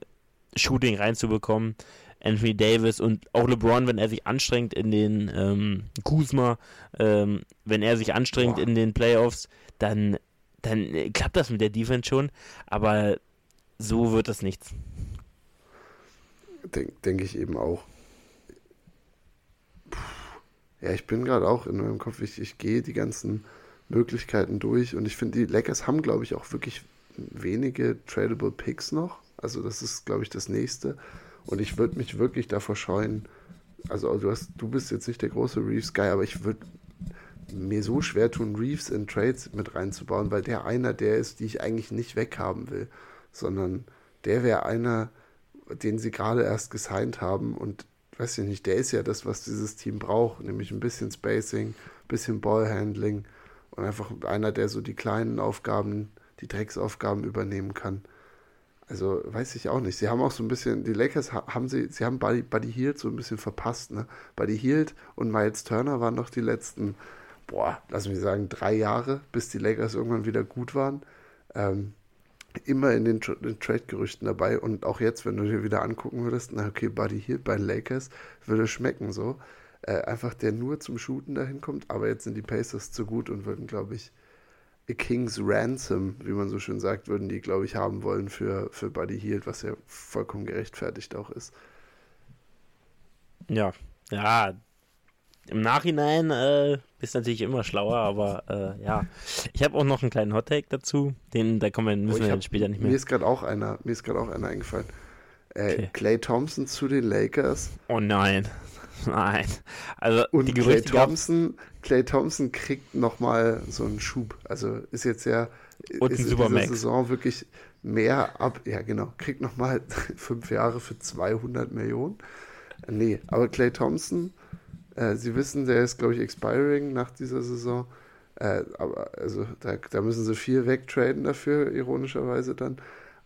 Shooting reinzubekommen. Anthony Davis und auch LeBron, wenn er sich anstrengt in den ähm, Kuzma, ähm, wenn er sich anstrengt Boah. in den Playoffs, dann dann klappt das mit der Defense schon, aber so wird das nichts. Denke denk ich eben auch. Puh. Ja, ich bin gerade auch in meinem Kopf, ich, ich gehe die ganzen Möglichkeiten durch und ich finde, die Lakers haben, glaube ich, auch wirklich wenige tradable Picks noch. Also das ist, glaube ich, das nächste. Und ich würde mich wirklich davor scheuen. Also du hast, du bist jetzt nicht der große Reeves Guy, aber ich würde mir so schwer tun, Reeves in Trades mit reinzubauen, weil der einer der ist, die ich eigentlich nicht weghaben will, sondern der wäre einer, den sie gerade erst gesigned haben und weiß ich nicht, der ist ja das, was dieses Team braucht, nämlich ein bisschen Spacing, bisschen Ballhandling und einfach einer, der so die kleinen Aufgaben, die Drecksaufgaben übernehmen kann. Also weiß ich auch nicht. Sie haben auch so ein bisschen, die Lakers haben sie, sie haben Buddy, Buddy Hield so ein bisschen verpasst, ne? Buddy Hield und Miles Turner waren noch die letzten boah, lass mich sagen, drei Jahre, bis die Lakers irgendwann wieder gut waren. Ähm, immer in den, den Trade-Gerüchten dabei und auch jetzt, wenn du dir wieder angucken würdest, na okay, Buddy hier bei den Lakers, würde schmecken so. Äh, einfach der nur zum Shooten dahin kommt, aber jetzt sind die Pacers zu gut und würden, glaube ich, a King's Ransom, wie man so schön sagt, würden die, glaube ich, haben wollen für, für Buddy Hield, was ja vollkommen gerechtfertigt auch ist. Ja, ja, im Nachhinein äh, bist natürlich immer schlauer, aber äh, ja. Ich habe auch noch einen kleinen Hottake dazu. Den, da kommen wir, müssen oh, wir hab, später nicht mehr. Mir ist gerade auch einer, mir ist gerade auch einer eingefallen. Äh, okay. Clay Thompson zu den Lakers. Oh nein. Nein. Also und die Clay Thompson, Clay Thompson kriegt nochmal so einen Schub. Also ist jetzt ja und ist in dieser Saison wirklich mehr ab. Ja, genau. Kriegt nochmal fünf Jahre für 200 Millionen. Nee, aber Clay Thompson äh, sie wissen, der ist, glaube ich, expiring nach dieser Saison. Äh, aber also da, da, müssen sie viel wegtraden dafür, ironischerweise dann.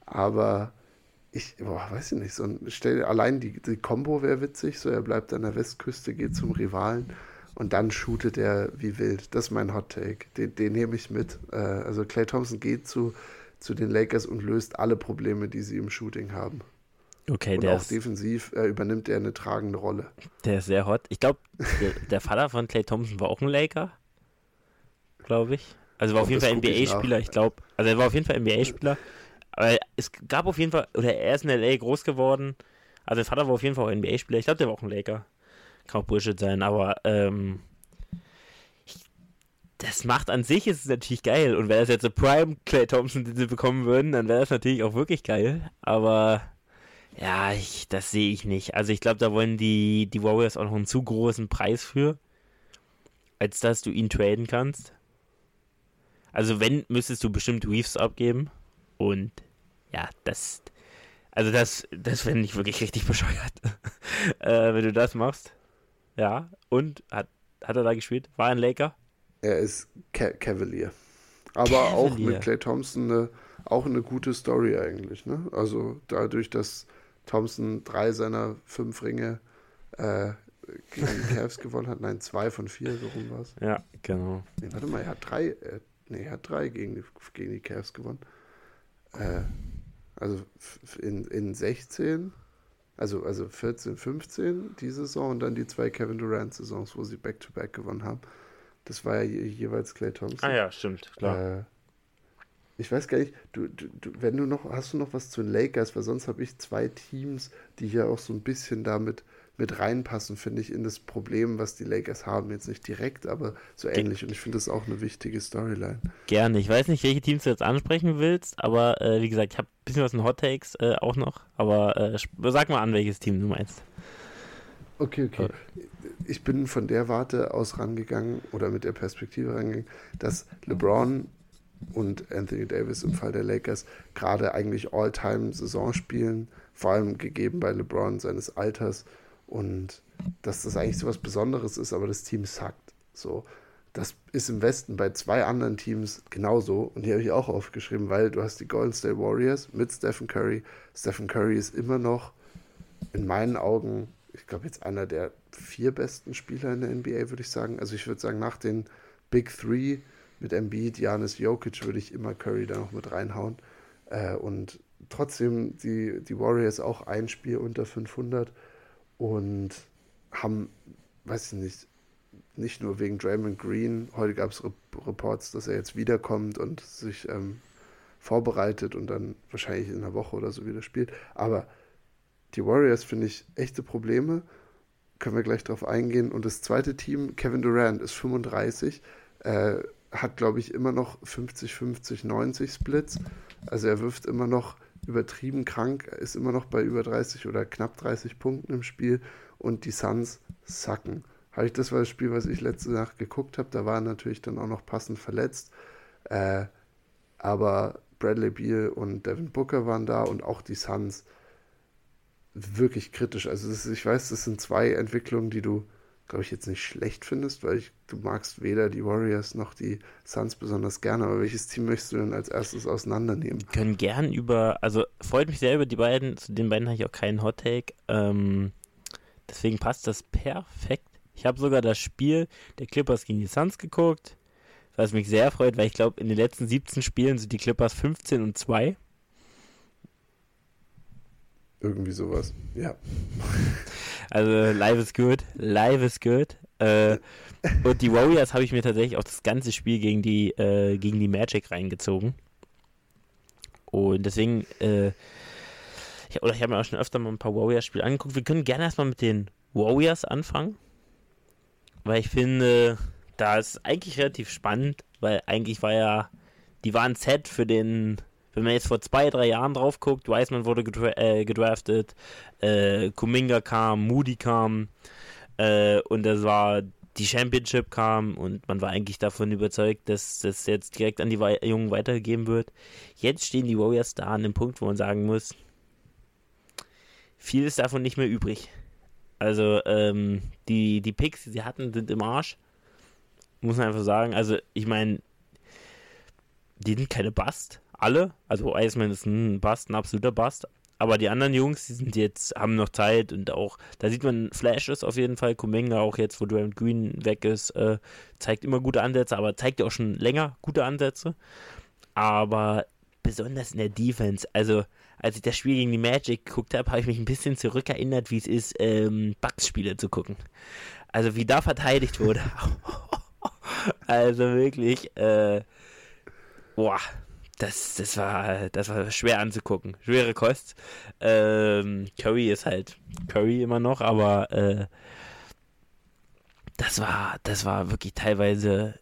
Aber ich boah, weiß ich nicht, so ein, stell, allein die, die Combo wäre witzig, so er bleibt an der Westküste, geht zum Rivalen und dann shootet er wie wild. Das ist mein Hot Take. Den, den nehme ich mit. Äh, also Clay Thompson geht zu, zu den Lakers und löst alle Probleme, die sie im Shooting haben. Okay, und der auch ist, defensiv äh, übernimmt er eine tragende Rolle. Der ist sehr hot. Ich glaube, der, der, Vater von Clay Thompson war auch ein Laker, glaube ich. Also war auf jeden Fall NBA-Spieler, ich, ich glaube. Also er war auf jeden Fall NBA-Spieler. Es gab auf jeden Fall, oder er ist in LA groß geworden. Also der Vater war auf jeden Fall auch NBA-Spieler. Ich glaube, der war auch ein Laker. Kann auch Bullshit sein, aber ähm, das macht an sich ist es natürlich geil. Und wäre das jetzt ein Prime Clay Thompson, den sie bekommen würden, dann wäre das natürlich auch wirklich geil. Aber ja, ich, das sehe ich nicht. Also ich glaube, da wollen die, die Warriors auch noch einen zu großen Preis für, als dass du ihn traden kannst. Also wenn, müsstest du bestimmt Reeves abgeben. Und ja, das, also das, das fände ich wirklich richtig bescheuert, äh, wenn du das machst. Ja, und hat, hat er da gespielt? War ein Laker? Er ist Ca Cavalier. Aber Cavalier. auch mit Clay Thompson eine, auch eine gute Story eigentlich. Ne? Also dadurch, dass Thompson drei seiner fünf Ringe äh, gegen die Cavs gewonnen hat. Nein, zwei von vier, so rum war es. Ja, genau. Nee, warte mal, er hat drei, äh, nee, er hat drei gegen die, gegen die Cavs gewonnen. Äh, also in, in 16, also, also 14, 15 die Saison und dann die zwei Kevin Durant-Saisons, wo sie Back-to-Back -back gewonnen haben. Das war ja je, jeweils Clay Thompson. Ah ja, stimmt, klar. Äh, ich weiß gar nicht, du, du, du, wenn du noch, hast du noch was zu den Lakers, weil sonst habe ich zwei Teams, die hier auch so ein bisschen damit mit reinpassen, finde ich, in das Problem, was die Lakers haben. Jetzt nicht direkt, aber so ähnlich. Und ich finde das auch eine wichtige Storyline. Gerne. Ich weiß nicht, welche Teams du jetzt ansprechen willst, aber äh, wie gesagt, ich habe ein bisschen was in Hot Takes äh, auch noch. Aber äh, sag mal an, welches Team du meinst. Okay, okay. Ich bin von der Warte aus rangegangen oder mit der Perspektive rangegangen, dass LeBron und Anthony Davis im Fall der Lakers gerade eigentlich All-Time-Saison spielen, vor allem gegeben bei LeBron seines Alters und dass das eigentlich so was Besonderes ist, aber das Team sackt. So, das ist im Westen bei zwei anderen Teams genauso und die habe ich auch aufgeschrieben, weil du hast die Golden State Warriors mit Stephen Curry. Stephen Curry ist immer noch in meinen Augen, ich glaube jetzt einer der vier besten Spieler in der NBA, würde ich sagen. Also ich würde sagen, nach den Big Three mit Embiid, Janis, Jokic würde ich immer Curry da noch mit reinhauen. Äh, und trotzdem die, die Warriors auch ein Spiel unter 500 und haben, weiß ich nicht, nicht nur wegen Draymond Green, heute gab es Reports, dass er jetzt wiederkommt und sich ähm, vorbereitet und dann wahrscheinlich in einer Woche oder so wieder spielt. Aber die Warriors finde ich echte Probleme. Können wir gleich drauf eingehen. Und das zweite Team, Kevin Durant, ist 35. Äh, hat, glaube ich, immer noch 50, 50, 90 Splits. Also er wirft immer noch übertrieben krank, ist immer noch bei über 30 oder knapp 30 Punkten im Spiel und die Suns sacken. Habe ich das war das Spiel, was ich letzte Nacht geguckt habe. Da war natürlich dann auch noch passend verletzt. Äh, aber Bradley Beal und Devin Booker waren da und auch die Suns wirklich kritisch. Also ist, ich weiß, das sind zwei Entwicklungen, die du glaube ich, jetzt nicht schlecht findest, weil ich, du magst weder die Warriors noch die Suns besonders gerne. Aber welches Team möchtest du denn als erstes auseinandernehmen? Wir können gern über, also freut mich sehr über die beiden. Zu den beiden habe ich auch keinen Hot Take. Ähm, deswegen passt das perfekt. Ich habe sogar das Spiel der Clippers gegen die Suns geguckt, was mich sehr freut, weil ich glaube, in den letzten 17 Spielen sind die Clippers 15 und 2. Irgendwie sowas, ja. Also live is good, live is good. Äh, und die Warriors habe ich mir tatsächlich auch das ganze Spiel gegen die, äh, gegen die Magic reingezogen. Und deswegen, äh, ich, oder ich habe mir auch schon öfter mal ein paar Warriors-Spiele angeguckt. Wir können gerne erstmal mit den Warriors anfangen. Weil ich finde, da ist eigentlich relativ spannend, weil eigentlich war ja, die waren Set für den wenn man jetzt vor zwei, drei Jahren drauf guckt, Wiseman wurde gedra äh, gedraftet, äh, Kuminga kam, Moody kam äh, und das war die Championship kam und man war eigentlich davon überzeugt, dass das jetzt direkt an die We Jungen weitergegeben wird. Jetzt stehen die Warriors da an dem Punkt, wo man sagen muss, viel ist davon nicht mehr übrig. Also ähm, die, die Picks, die sie hatten, sind im Arsch. Muss man einfach sagen. Also ich meine, die sind keine Bast alle. Also Iceman ist ein Bust, ein absoluter Bust. Aber die anderen Jungs, die sind jetzt, haben noch Zeit und auch, da sieht man Flashes auf jeden Fall. Kumenga auch jetzt, wo Draymond Green weg ist, äh, zeigt immer gute Ansätze, aber zeigt ja auch schon länger gute Ansätze. Aber besonders in der Defense, also als ich das Spiel gegen die Magic geguckt habe, habe ich mich ein bisschen zurückerinnert, wie es ist, ähm, Bugs-Spiele zu gucken. Also wie da verteidigt wurde. also wirklich, äh, boah, das, das, war, das war schwer anzugucken. Schwere Kost. Ähm, Curry ist halt Curry immer noch, aber äh, das war, das war wirklich teilweise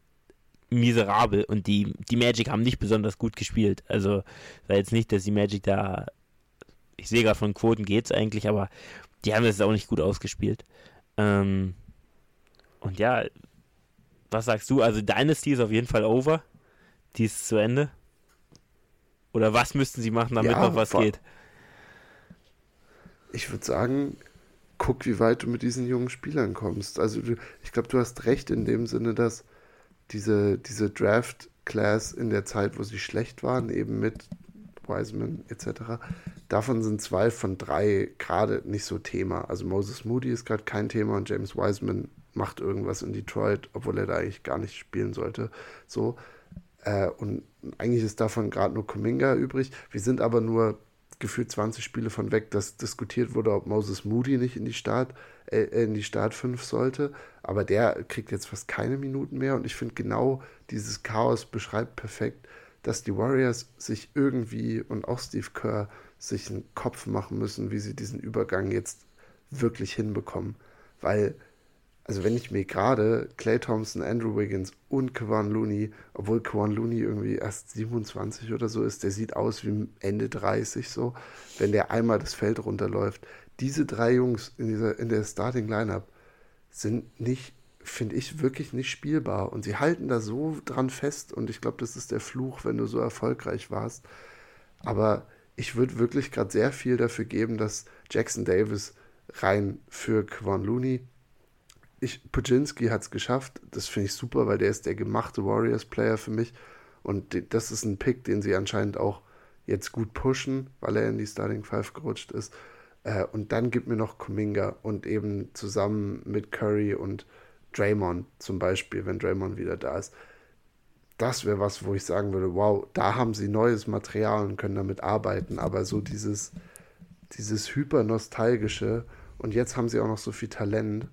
miserabel und die, die Magic haben nicht besonders gut gespielt. Also war jetzt nicht, dass die Magic da, ich sehe gerade von Quoten geht's eigentlich, aber die haben das auch nicht gut ausgespielt. Ähm, und ja, was sagst du? Also Dynasty ist auf jeden Fall over. Die ist zu Ende. Oder was müssten sie machen, damit ja, noch was geht? Ich würde sagen, guck, wie weit du mit diesen jungen Spielern kommst. Also du, ich glaube, du hast recht in dem Sinne, dass diese, diese Draft-Class in der Zeit, wo sie schlecht waren, eben mit Wiseman etc., davon sind zwei von drei gerade nicht so Thema. Also Moses Moody ist gerade kein Thema und James Wiseman macht irgendwas in Detroit, obwohl er da eigentlich gar nicht spielen sollte. So. Äh, und eigentlich ist davon gerade nur Kuminga übrig. Wir sind aber nur gefühlt 20 Spiele von weg, dass diskutiert wurde, ob Moses Moody nicht in die Start, äh, in die Start 5 sollte. Aber der kriegt jetzt fast keine Minuten mehr und ich finde genau dieses Chaos beschreibt perfekt, dass die Warriors sich irgendwie und auch Steve Kerr sich einen Kopf machen müssen, wie sie diesen Übergang jetzt wirklich hinbekommen. Weil, also wenn ich mir gerade Clay Thompson, Andrew Wiggins und Kwan Looney, obwohl Kwan Looney irgendwie erst 27 oder so ist, der sieht aus wie Ende 30 so, wenn der einmal das Feld runterläuft. Diese drei Jungs in, dieser, in der Starting Lineup sind nicht finde ich wirklich nicht spielbar. Und sie halten da so dran fest und ich glaube, das ist der Fluch, wenn du so erfolgreich warst. Aber ich würde wirklich gerade sehr viel dafür geben, dass Jackson Davis rein für Quan Looney. Ich, Pujinski hat es geschafft. Das finde ich super, weil der ist der gemachte Warriors-Player für mich. Und das ist ein Pick, den sie anscheinend auch jetzt gut pushen, weil er in die Starting Five gerutscht ist. Äh, und dann gibt mir noch Kuminga und eben zusammen mit Curry und Draymond zum Beispiel, wenn Draymond wieder da ist. Das wäre was, wo ich sagen würde, wow, da haben sie neues Material und können damit arbeiten, aber so dieses, dieses hyper-nostalgische und jetzt haben sie auch noch so viel Talent,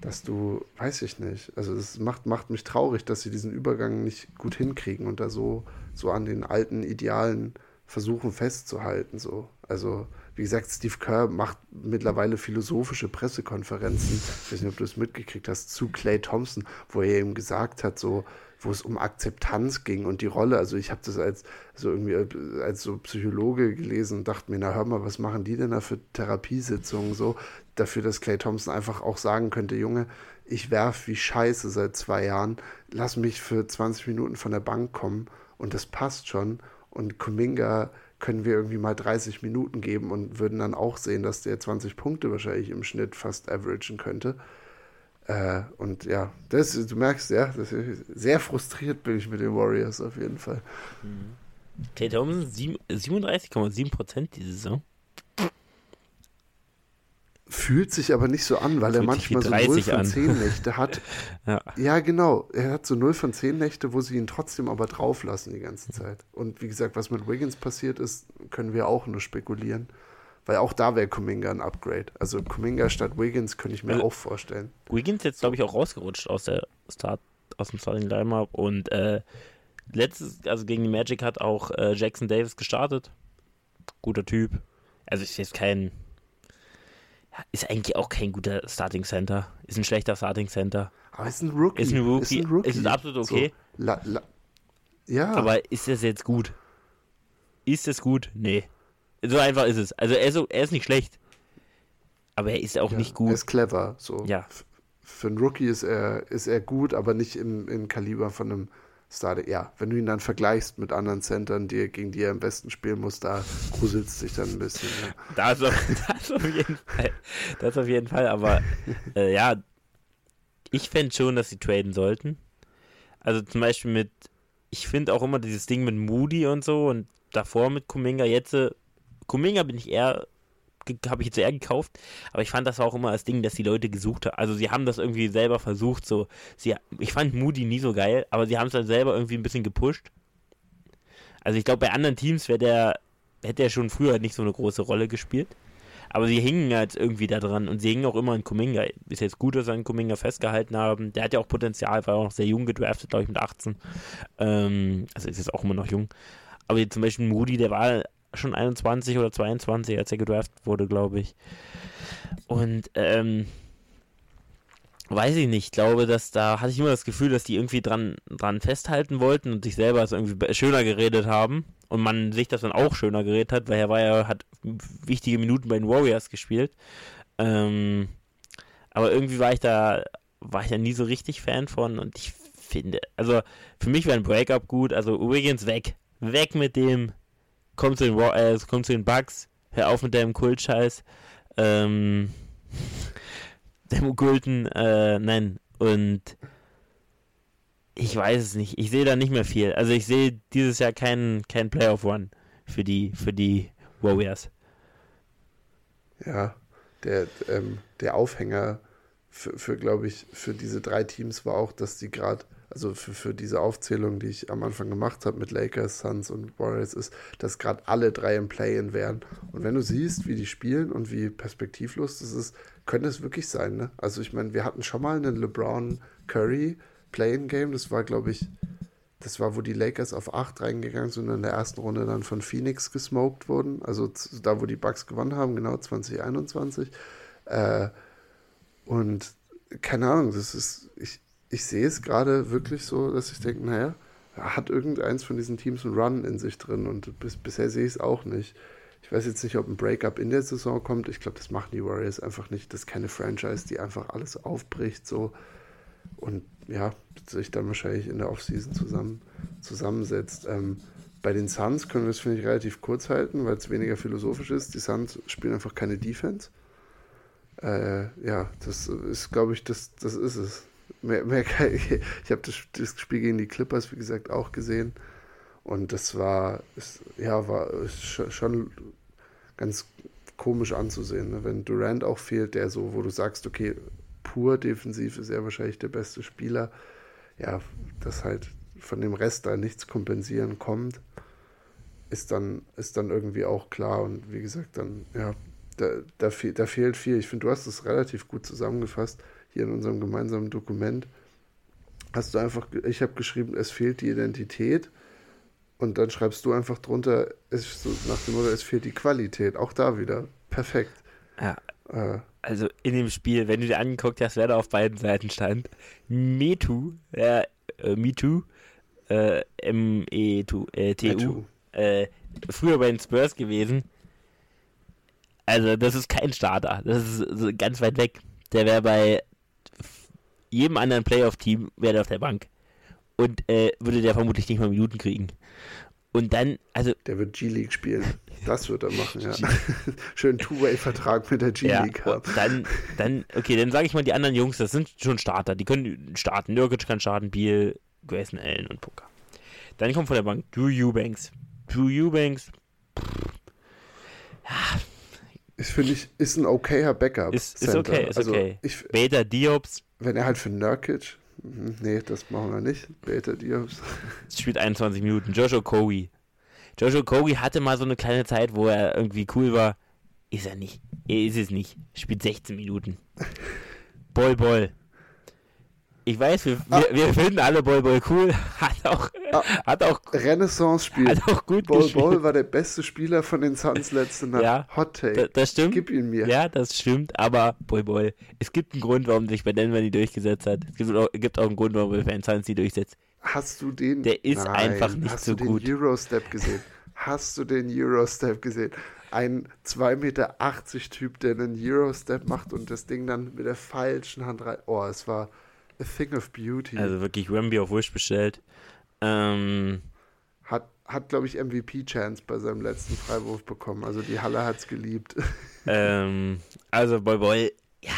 dass du, weiß ich nicht, also das macht, macht mich traurig, dass sie diesen Übergang nicht gut hinkriegen und da so, so an den alten Idealen versuchen festzuhalten, so. Also, wie gesagt, Steve Kerr macht mittlerweile philosophische Pressekonferenzen. Ich weiß nicht, ob du es mitgekriegt hast, zu Clay Thompson, wo er eben gesagt hat, so, wo es um Akzeptanz ging und die Rolle. Also ich habe das als so irgendwie als so Psychologe gelesen und dachte mir, na hör mal, was machen die denn da für Therapiesitzungen so dafür, dass Clay Thompson einfach auch sagen könnte, Junge, ich werf wie Scheiße seit zwei Jahren, lass mich für 20 Minuten von der Bank kommen und das passt schon. Und Kuminga können wir irgendwie mal 30 Minuten geben und würden dann auch sehen, dass der 20 Punkte wahrscheinlich im Schnitt fast averagen könnte. Äh, und ja, das, du merkst, ja, sehr frustriert bin ich mit den Warriors auf jeden Fall. Clay Thompson 37,7 Prozent diese Saison. Fühlt sich aber nicht so an, weil Fühlt er manchmal so 0 von 10 Nächte hat. ja. ja. genau. Er hat so 0 von 10 Nächte, wo sie ihn trotzdem aber drauflassen die ganze Zeit. Und wie gesagt, was mit Wiggins passiert ist, können wir auch nur spekulieren. Weil auch da wäre Kuminga ein Upgrade. Also Kuminga statt Wiggins könnte ich mir also, auch vorstellen. Wiggins jetzt, glaube ich, auch rausgerutscht aus der Start, aus dem Starting Lineup und äh, letztes, also gegen die Magic hat auch äh, Jackson Davis gestartet. Guter Typ. Also ist jetzt kein ist eigentlich auch kein guter Starting Center. Ist ein schlechter Starting Center. Aber ist ein Rookie. Ist ein Rookie. Ist, ein Rookie. ist absolut okay. So, la, la. Ja. Aber ist das jetzt gut? Ist das gut? Nee. So einfach ist es. Also er ist, er ist nicht schlecht. Aber er ist auch ja, nicht gut. Er ist clever. So. Ja. Für einen Rookie ist er, ist er gut, aber nicht im, im Kaliber von einem Starter, ja, wenn du ihn dann vergleichst mit anderen Centern, die, gegen die er am besten spielen muss, da gruselt es sich dann ein bisschen. Ja. Das, auf, das auf jeden Fall. Das auf jeden Fall, aber äh, ja, ich fände schon, dass sie traden sollten. Also zum Beispiel mit, ich finde auch immer dieses Ding mit Moody und so und davor mit Kuminga. Jetzt, äh, Kuminga bin ich eher habe ich jetzt eher gekauft, aber ich fand das auch immer das Ding, dass die Leute gesucht haben. Also sie haben das irgendwie selber versucht, so. Sie, ich fand Moody nie so geil, aber sie haben es dann selber irgendwie ein bisschen gepusht. Also ich glaube, bei anderen Teams wäre der, hätte er schon früher nicht so eine große Rolle gespielt. Aber sie hingen halt irgendwie da dran und sie hingen auch immer an Kuminga. Ist jetzt gut, dass sie an Kuminga festgehalten haben. Der hat ja auch Potenzial, war auch noch sehr jung gedraftet, glaube ich, mit 18. Ähm, also ist jetzt auch immer noch jung. Aber zum Beispiel Moody, der war schon 21 oder 22, als er gedraftet wurde, glaube ich. Und ähm, weiß ich nicht, ich glaube, dass da hatte ich immer das Gefühl, dass die irgendwie dran, dran festhalten wollten und sich selber so irgendwie schöner geredet haben und man sich das dann auch schöner geredet hat, weil er war ja, hat wichtige Minuten bei den Warriors gespielt. Ähm, aber irgendwie war ich da, war ich da nie so richtig Fan von und ich finde, also für mich wäre ein Breakup gut, also Wiggins weg. Weg mit dem, komm zu den, äh, komm zu den Bugs, hör auf mit deinem Kultscheiß, ähm, dem okkulten, äh, nein, und ich weiß es nicht, ich sehe da nicht mehr viel. Also ich sehe dieses Jahr keinen kein Playoff One für die, für die Warriors. Ja, der, ähm, der Aufhänger für, für glaube ich, für diese drei Teams war auch, dass die gerade also für, für diese Aufzählung, die ich am Anfang gemacht habe mit Lakers, Suns und Warriors, ist, dass gerade alle drei im Play-In wären. Und wenn du siehst, wie die spielen und wie perspektivlos das ist, könnte es wirklich sein. Ne? Also ich meine, wir hatten schon mal einen LeBron Curry Play-In-Game, das war, glaube ich, das war, wo die Lakers auf 8 reingegangen sind und in der ersten Runde dann von Phoenix gesmoked wurden. Also da, wo die Bucks gewonnen haben, genau 2021. Äh, und keine Ahnung, das ist, ich, ich sehe es gerade wirklich so, dass ich denke, naja, hat irgendeins von diesen Teams einen Run in sich drin und bis, bisher sehe ich es auch nicht. Ich weiß jetzt nicht, ob ein Breakup in der Saison kommt. Ich glaube, das machen die Warriors einfach nicht. Das ist keine Franchise, die einfach alles aufbricht so und ja, sich dann wahrscheinlich in der Offseason zusammen, zusammensetzt. Ähm, bei den Suns können wir es, finde ich, relativ kurz halten, weil es weniger philosophisch ist. Die Suns spielen einfach keine Defense. Äh, ja, das ist, glaube ich, das, das ist es. Mehr, mehr ich habe das, das, Spiel gegen die Clippers, wie gesagt, auch gesehen. Und das war, ist, ja, war schon ganz komisch anzusehen. Ne? Wenn Durant auch fehlt, der so, wo du sagst, okay, pur defensiv ist er wahrscheinlich der beste Spieler. Ja, dass halt von dem Rest da nichts kompensieren kommt, ist dann, ist dann irgendwie auch klar. Und wie gesagt, dann, ja, da, da, fehl, da fehlt viel. Ich finde, du hast es relativ gut zusammengefasst hier in unserem gemeinsamen Dokument. Hast du einfach, ich habe geschrieben, es fehlt die Identität. Und dann schreibst du einfach drunter, es so nach dem Motto, es fehlt die Qualität. Auch da wieder. Perfekt. Ja. Äh, also in dem Spiel, wenn du dir angeguckt hast, wer da auf beiden Seiten stand, Metu, äh, äh Metu, äh, M-E-T-U, äh, früher bei den Spurs gewesen. Also das ist kein Starter, das ist ganz weit weg. Der wäre bei jedem anderen Playoff-Team wäre auf der Bank und äh, würde der vermutlich nicht mal Minuten kriegen. Und dann, also. Der wird G-League spielen. Das wird er machen, ja. Schön Two-Way-Vertrag mit der G-League ja, haben. Dann, dann, okay, dann sage ich mal, die anderen Jungs, das sind schon Starter. Die können starten. Nurkic kann starten, Biel, Grayson Allen und Puka. Dann kommt von der Bank Drew Eubanks. Drew Eubanks. Ja. Ist, finde ich, ist ein okayer Backup. Ist, ist okay, ist also okay. Ich, Beta Diops. Wenn er halt für Nurkic Nee, das machen wir nicht. Beta Dios. Spielt 21 Minuten. Joshua Kogi. Joshua Kogi hatte mal so eine kleine Zeit, wo er irgendwie cool war. Ist er nicht. Er ist es nicht. Spielt 16 Minuten. Boll, Boll. Ich weiß, wir, ah. wir, wir, finden alle Bol Bol cool. Hat auch, ah. hat auch Renaissance-Spiel. Hat auch gut Bol gespielt. Bol war der beste Spieler von den Suns letzte Nacht. Ja, Hot Take. das stimmt. Gib ihn mir. Ja, das stimmt. Aber Bol Bol, es gibt einen Grund, warum sich bei Denver nie durchgesetzt hat. Es gibt auch, gibt auch einen Grund, warum bei den Suns nie durchsetzt. Hast du den? Der ist Nein. einfach nicht Hast so gut. Hast du den Eurostep gesehen? Hast du den Eurostep gesehen? Ein 2,80 Meter Typ, der einen Eurostep macht und das Ding dann mit der falschen Hand rein. Oh, es war A Thing of Beauty. Also wirklich Wemby auf Wish bestellt. Ähm, hat, hat glaube ich, MVP-Chance bei seinem letzten Freiwurf bekommen. Also die Halle hat es geliebt. Ähm, also Boy Boy, ja,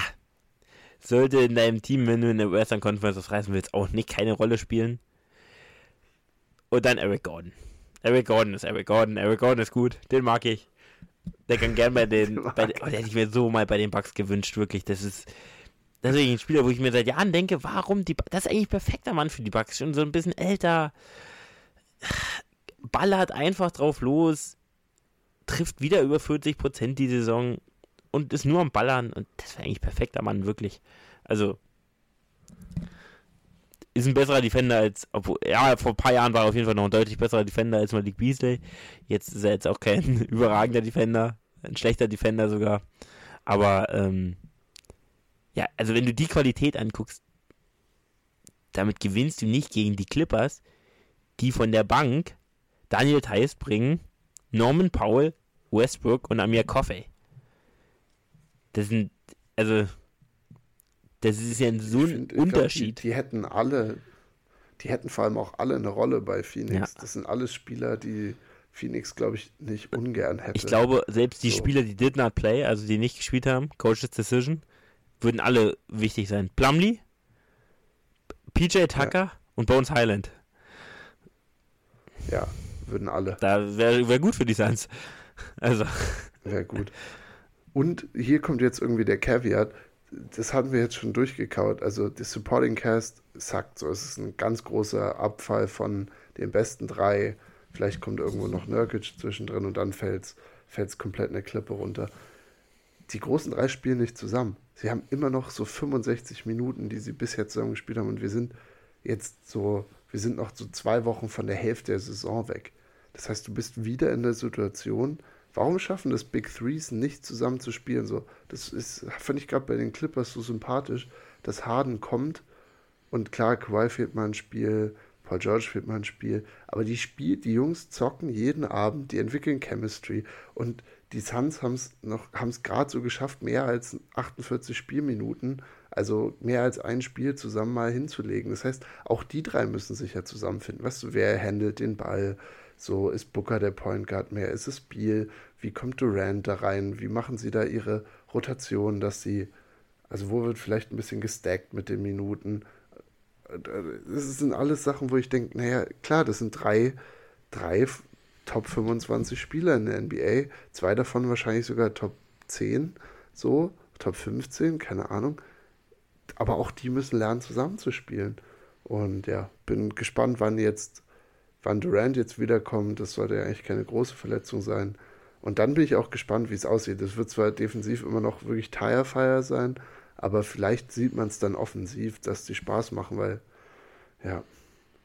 sollte in deinem Team, wenn du in der Western Conference was reißen willst, auch nicht keine Rolle spielen. Und dann Eric Gordon. Eric Gordon ist Eric Gordon. Eric Gordon ist gut. Den mag ich. Der kann gern bei den. Bei, oh, der hätte ich mir so mal bei den Bucks gewünscht, wirklich. Das ist das ist ein Spieler, wo ich mir seit Jahren denke, warum die. Das ist eigentlich ein perfekter Mann für die Bucks. Schon so ein bisschen älter. Ballert einfach drauf los. Trifft wieder über 40 Prozent die Saison. Und ist nur am Ballern. Und das wäre eigentlich perfekter Mann, wirklich. Also. Ist ein besserer Defender als. Obwohl, ja, vor ein paar Jahren war er auf jeden Fall noch ein deutlich besserer Defender als Malik Beasley. Jetzt ist er jetzt auch kein überragender Defender. Ein schlechter Defender sogar. Aber, ähm ja, also wenn du die Qualität anguckst, damit gewinnst du nicht gegen die Clippers, die von der Bank Daniel Theiss bringen, Norman Powell, Westbrook und Amir Coffey. Das sind, also, das ist ja so ein find, Unterschied. Glaub, die, die, hätten alle, die hätten vor allem auch alle eine Rolle bei Phoenix. Ja. Das sind alles Spieler, die Phoenix, glaube ich, nicht ungern hätte. Ich glaube, selbst die so. Spieler, die did not play, also die nicht gespielt haben, Coach's Decision, würden alle wichtig sein. Plumlee, PJ Tucker ja. und Bones Highland. Ja, würden alle. Da wäre wär gut für die Suns. Also. Wäre gut. Und hier kommt jetzt irgendwie der Caveat. Das hatten wir jetzt schon durchgekaut. Also, der Supporting Cast sagt so, es ist ein ganz großer Abfall von den besten drei. Vielleicht kommt irgendwo noch Nurkic zwischendrin und dann fällt es komplett eine Klippe runter. Die großen drei spielen nicht zusammen. Sie haben immer noch so 65 Minuten, die sie bisher zusammen gespielt haben. Und wir sind jetzt so, wir sind noch so zwei Wochen von der Hälfte der Saison weg. Das heißt, du bist wieder in der Situation, warum schaffen das Big Threes nicht zusammen zu spielen? So, das ist, finde ich gerade bei den Clippers so sympathisch, dass Harden kommt. Und klar, Kawhi fehlt mal ein Spiel, Paul George fehlt mal ein Spiel, aber die spielt, die Jungs zocken jeden Abend, die entwickeln Chemistry. Und die Suns haben es gerade so geschafft, mehr als 48 Spielminuten, also mehr als ein Spiel zusammen mal hinzulegen. Das heißt, auch die drei müssen sich ja zusammenfinden. Weißt du, wer handelt den Ball? So, ist Booker der Point Guard mehr? Ist es Biel? Wie kommt Durant da rein? Wie machen sie da ihre Rotation, dass sie, also wo wird vielleicht ein bisschen gestackt mit den Minuten? Das sind alles Sachen, wo ich denke, naja, klar, das sind drei, drei Top 25 Spieler in der NBA. Zwei davon wahrscheinlich sogar Top 10, so, Top 15, keine Ahnung. Aber auch die müssen lernen, zusammenzuspielen. Und ja, bin gespannt, wann jetzt, wann Durant jetzt wiederkommt. Das sollte ja eigentlich keine große Verletzung sein. Und dann bin ich auch gespannt, wie es aussieht. Das wird zwar defensiv immer noch wirklich Tire-Fire sein, aber vielleicht sieht man es dann offensiv, dass die Spaß machen, weil, ja,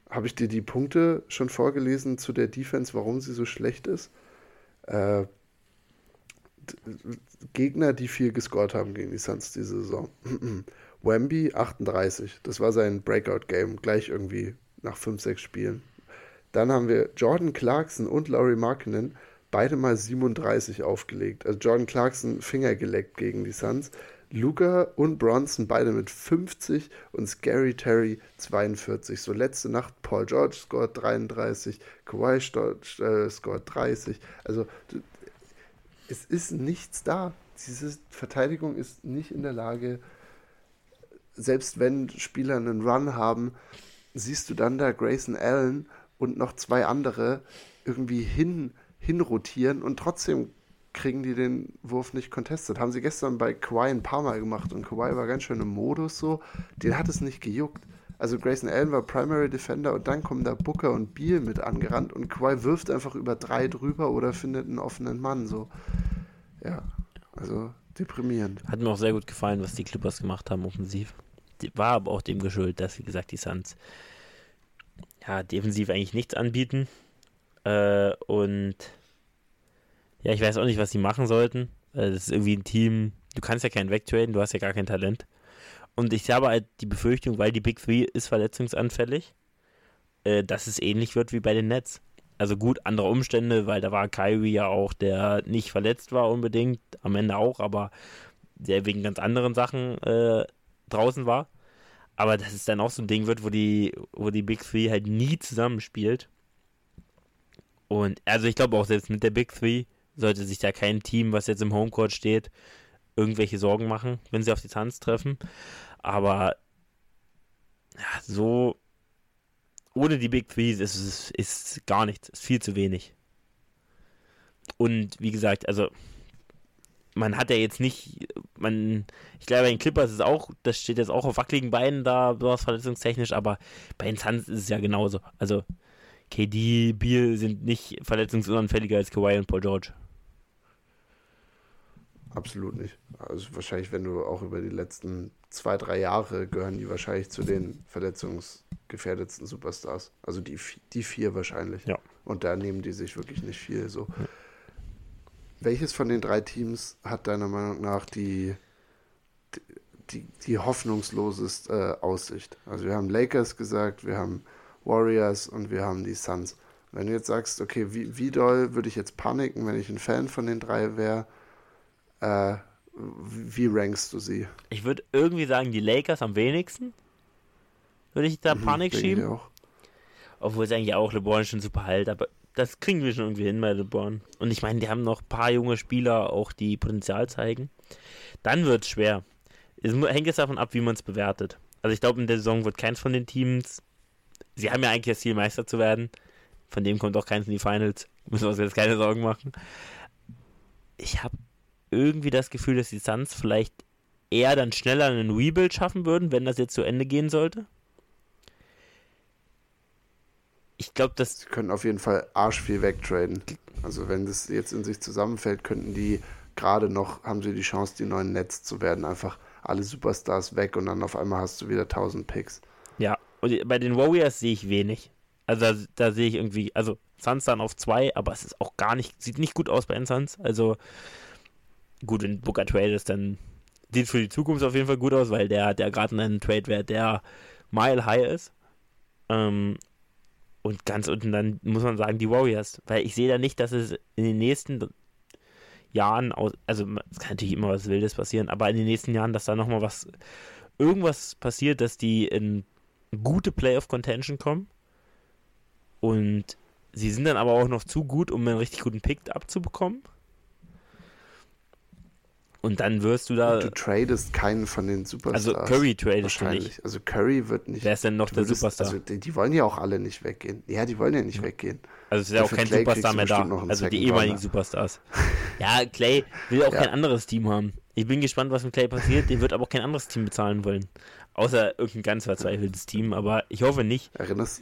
habe ich dir die Punkte schon vorgelesen zu der Defense, warum sie so schlecht ist? Äh, Gegner, die viel gescored haben gegen die Suns diese Saison. Wemby 38, das war sein Breakout-Game, gleich irgendwie nach 5, 6 Spielen. Dann haben wir Jordan Clarkson und Laurie Markkinen, beide mal 37 aufgelegt. Also Jordan Clarkson Finger geleckt gegen die Suns. Luca und Bronson beide mit 50 und Scary Terry 42. So letzte Nacht Paul George scored 33, Kawhi äh, scored 30. Also es ist nichts da. Diese Verteidigung ist nicht in der Lage, selbst wenn Spieler einen Run haben, siehst du dann da Grayson Allen und noch zwei andere irgendwie hin, hinrotieren und trotzdem kriegen die den Wurf nicht contestet. Haben sie gestern bei Kawhi ein paar Mal gemacht und Kawhi war ganz schön im Modus so. Den hat es nicht gejuckt. Also Grayson Allen war Primary Defender und dann kommen da Booker und Beal mit angerannt und Kawhi wirft einfach über drei drüber oder findet einen offenen Mann so. Ja, also deprimierend. Hat mir auch sehr gut gefallen, was die Clippers gemacht haben offensiv. War aber auch dem geschuldet, dass, wie gesagt, die Suns ja, defensiv eigentlich nichts anbieten. Äh, und ja, ich weiß auch nicht, was sie machen sollten. Das ist irgendwie ein Team, du kannst ja keinen wegtraden, du hast ja gar kein Talent. Und ich habe halt die Befürchtung, weil die Big Three ist verletzungsanfällig, äh, dass es ähnlich wird wie bei den Nets. Also gut, andere Umstände, weil da war Kyrie ja auch, der nicht verletzt war unbedingt, am Ende auch, aber der wegen ganz anderen Sachen äh, draußen war. Aber dass es dann auch so ein Ding wird, wo die, wo die Big Three halt nie zusammenspielt. Und also ich glaube auch selbst mit der Big Three sollte sich da kein Team, was jetzt im Homecourt steht, irgendwelche Sorgen machen, wenn sie auf die Tanz treffen. Aber ja, so ohne die Big Three ist es ist gar nichts, ist viel zu wenig. Und wie gesagt, also man hat ja jetzt nicht, man, ich glaube, bei den Clippers ist auch, das steht jetzt auch auf wackeligen Beinen da, besonders verletzungstechnisch, aber bei den Suns ist es ja genauso. Also KD, Beal sind nicht verletzungsunanfälliger als Kawhi und Paul George. Absolut nicht. Also wahrscheinlich, wenn du auch über die letzten zwei, drei Jahre gehören die wahrscheinlich zu den verletzungsgefährdetsten Superstars. Also die, die vier wahrscheinlich. Ja. Und da nehmen die sich wirklich nicht viel. So. Ja. Welches von den drei Teams hat deiner Meinung nach die, die, die hoffnungsloseste äh, Aussicht? Also wir haben Lakers gesagt, wir haben Warriors und wir haben die Suns. Wenn du jetzt sagst, okay, wie, wie doll würde ich jetzt paniken, wenn ich ein Fan von den drei wäre, äh, wie rankst du sie? Ich würde irgendwie sagen, die Lakers am wenigsten. Würde ich da mhm, Panik schieben. Ich auch. Obwohl es eigentlich auch LeBron schon super halt, aber das kriegen wir schon irgendwie hin bei LeBron. Und ich meine, die haben noch ein paar junge Spieler, auch die Potenzial zeigen. Dann wird es schwer. Es hängt jetzt davon ab, wie man es bewertet. Also ich glaube, in der Saison wird keins von den Teams. Sie haben ja eigentlich das Ziel, Meister zu werden. Von dem kommt auch keins in die Finals. Müssen wir uns jetzt keine Sorgen machen. Ich habe irgendwie das Gefühl, dass die Suns vielleicht eher dann schneller einen Rebuild schaffen würden, wenn das jetzt zu Ende gehen sollte. Ich glaube, dass. Sie können auf jeden Fall arsch viel wegtraden. Also, wenn das jetzt in sich zusammenfällt, könnten die gerade noch, haben sie die Chance, die neuen Netz zu werden. Einfach alle Superstars weg und dann auf einmal hast du wieder 1000 Picks. Ja, Und bei den Warriors sehe ich wenig. Also da, da sehe ich irgendwie, also Suns dann auf zwei, aber es ist auch gar nicht, sieht nicht gut aus bei den Suns. Also gut, wenn Booker Trade ist, dann sieht für die Zukunft auf jeden Fall gut aus, weil der, der gerade in einem Trade-Wert, der mile high ist. Ähm, und ganz unten dann muss man sagen, die Warriors. Weil ich sehe da nicht, dass es in den nächsten Jahren, aus, also es kann natürlich immer was Wildes passieren, aber in den nächsten Jahren, dass da nochmal was, irgendwas passiert, dass die in gute Playoff-Contention kommen. Und sie sind dann aber auch noch zu gut, um einen richtig guten Pick abzubekommen. Und dann wirst du da. Und du tradest keinen von den Superstars. Also Curry tradest wahrscheinlich. Nicht. Also Curry wird nicht. Wer ist denn noch der würdest, Superstar? Also die, die, wollen ja auch alle nicht weggehen. Ja, die wollen ja nicht ja. weggehen. Also es ist ja auch kein Clay Superstar mehr da. Also die ehemaligen Superstars. ja, Clay will auch ja. kein anderes Team haben. Ich bin gespannt, was mit Clay passiert. Den wird aber auch kein anderes Team bezahlen wollen. Außer irgendein ganz verzweifeltes Team, aber ich hoffe nicht. Erinnerst,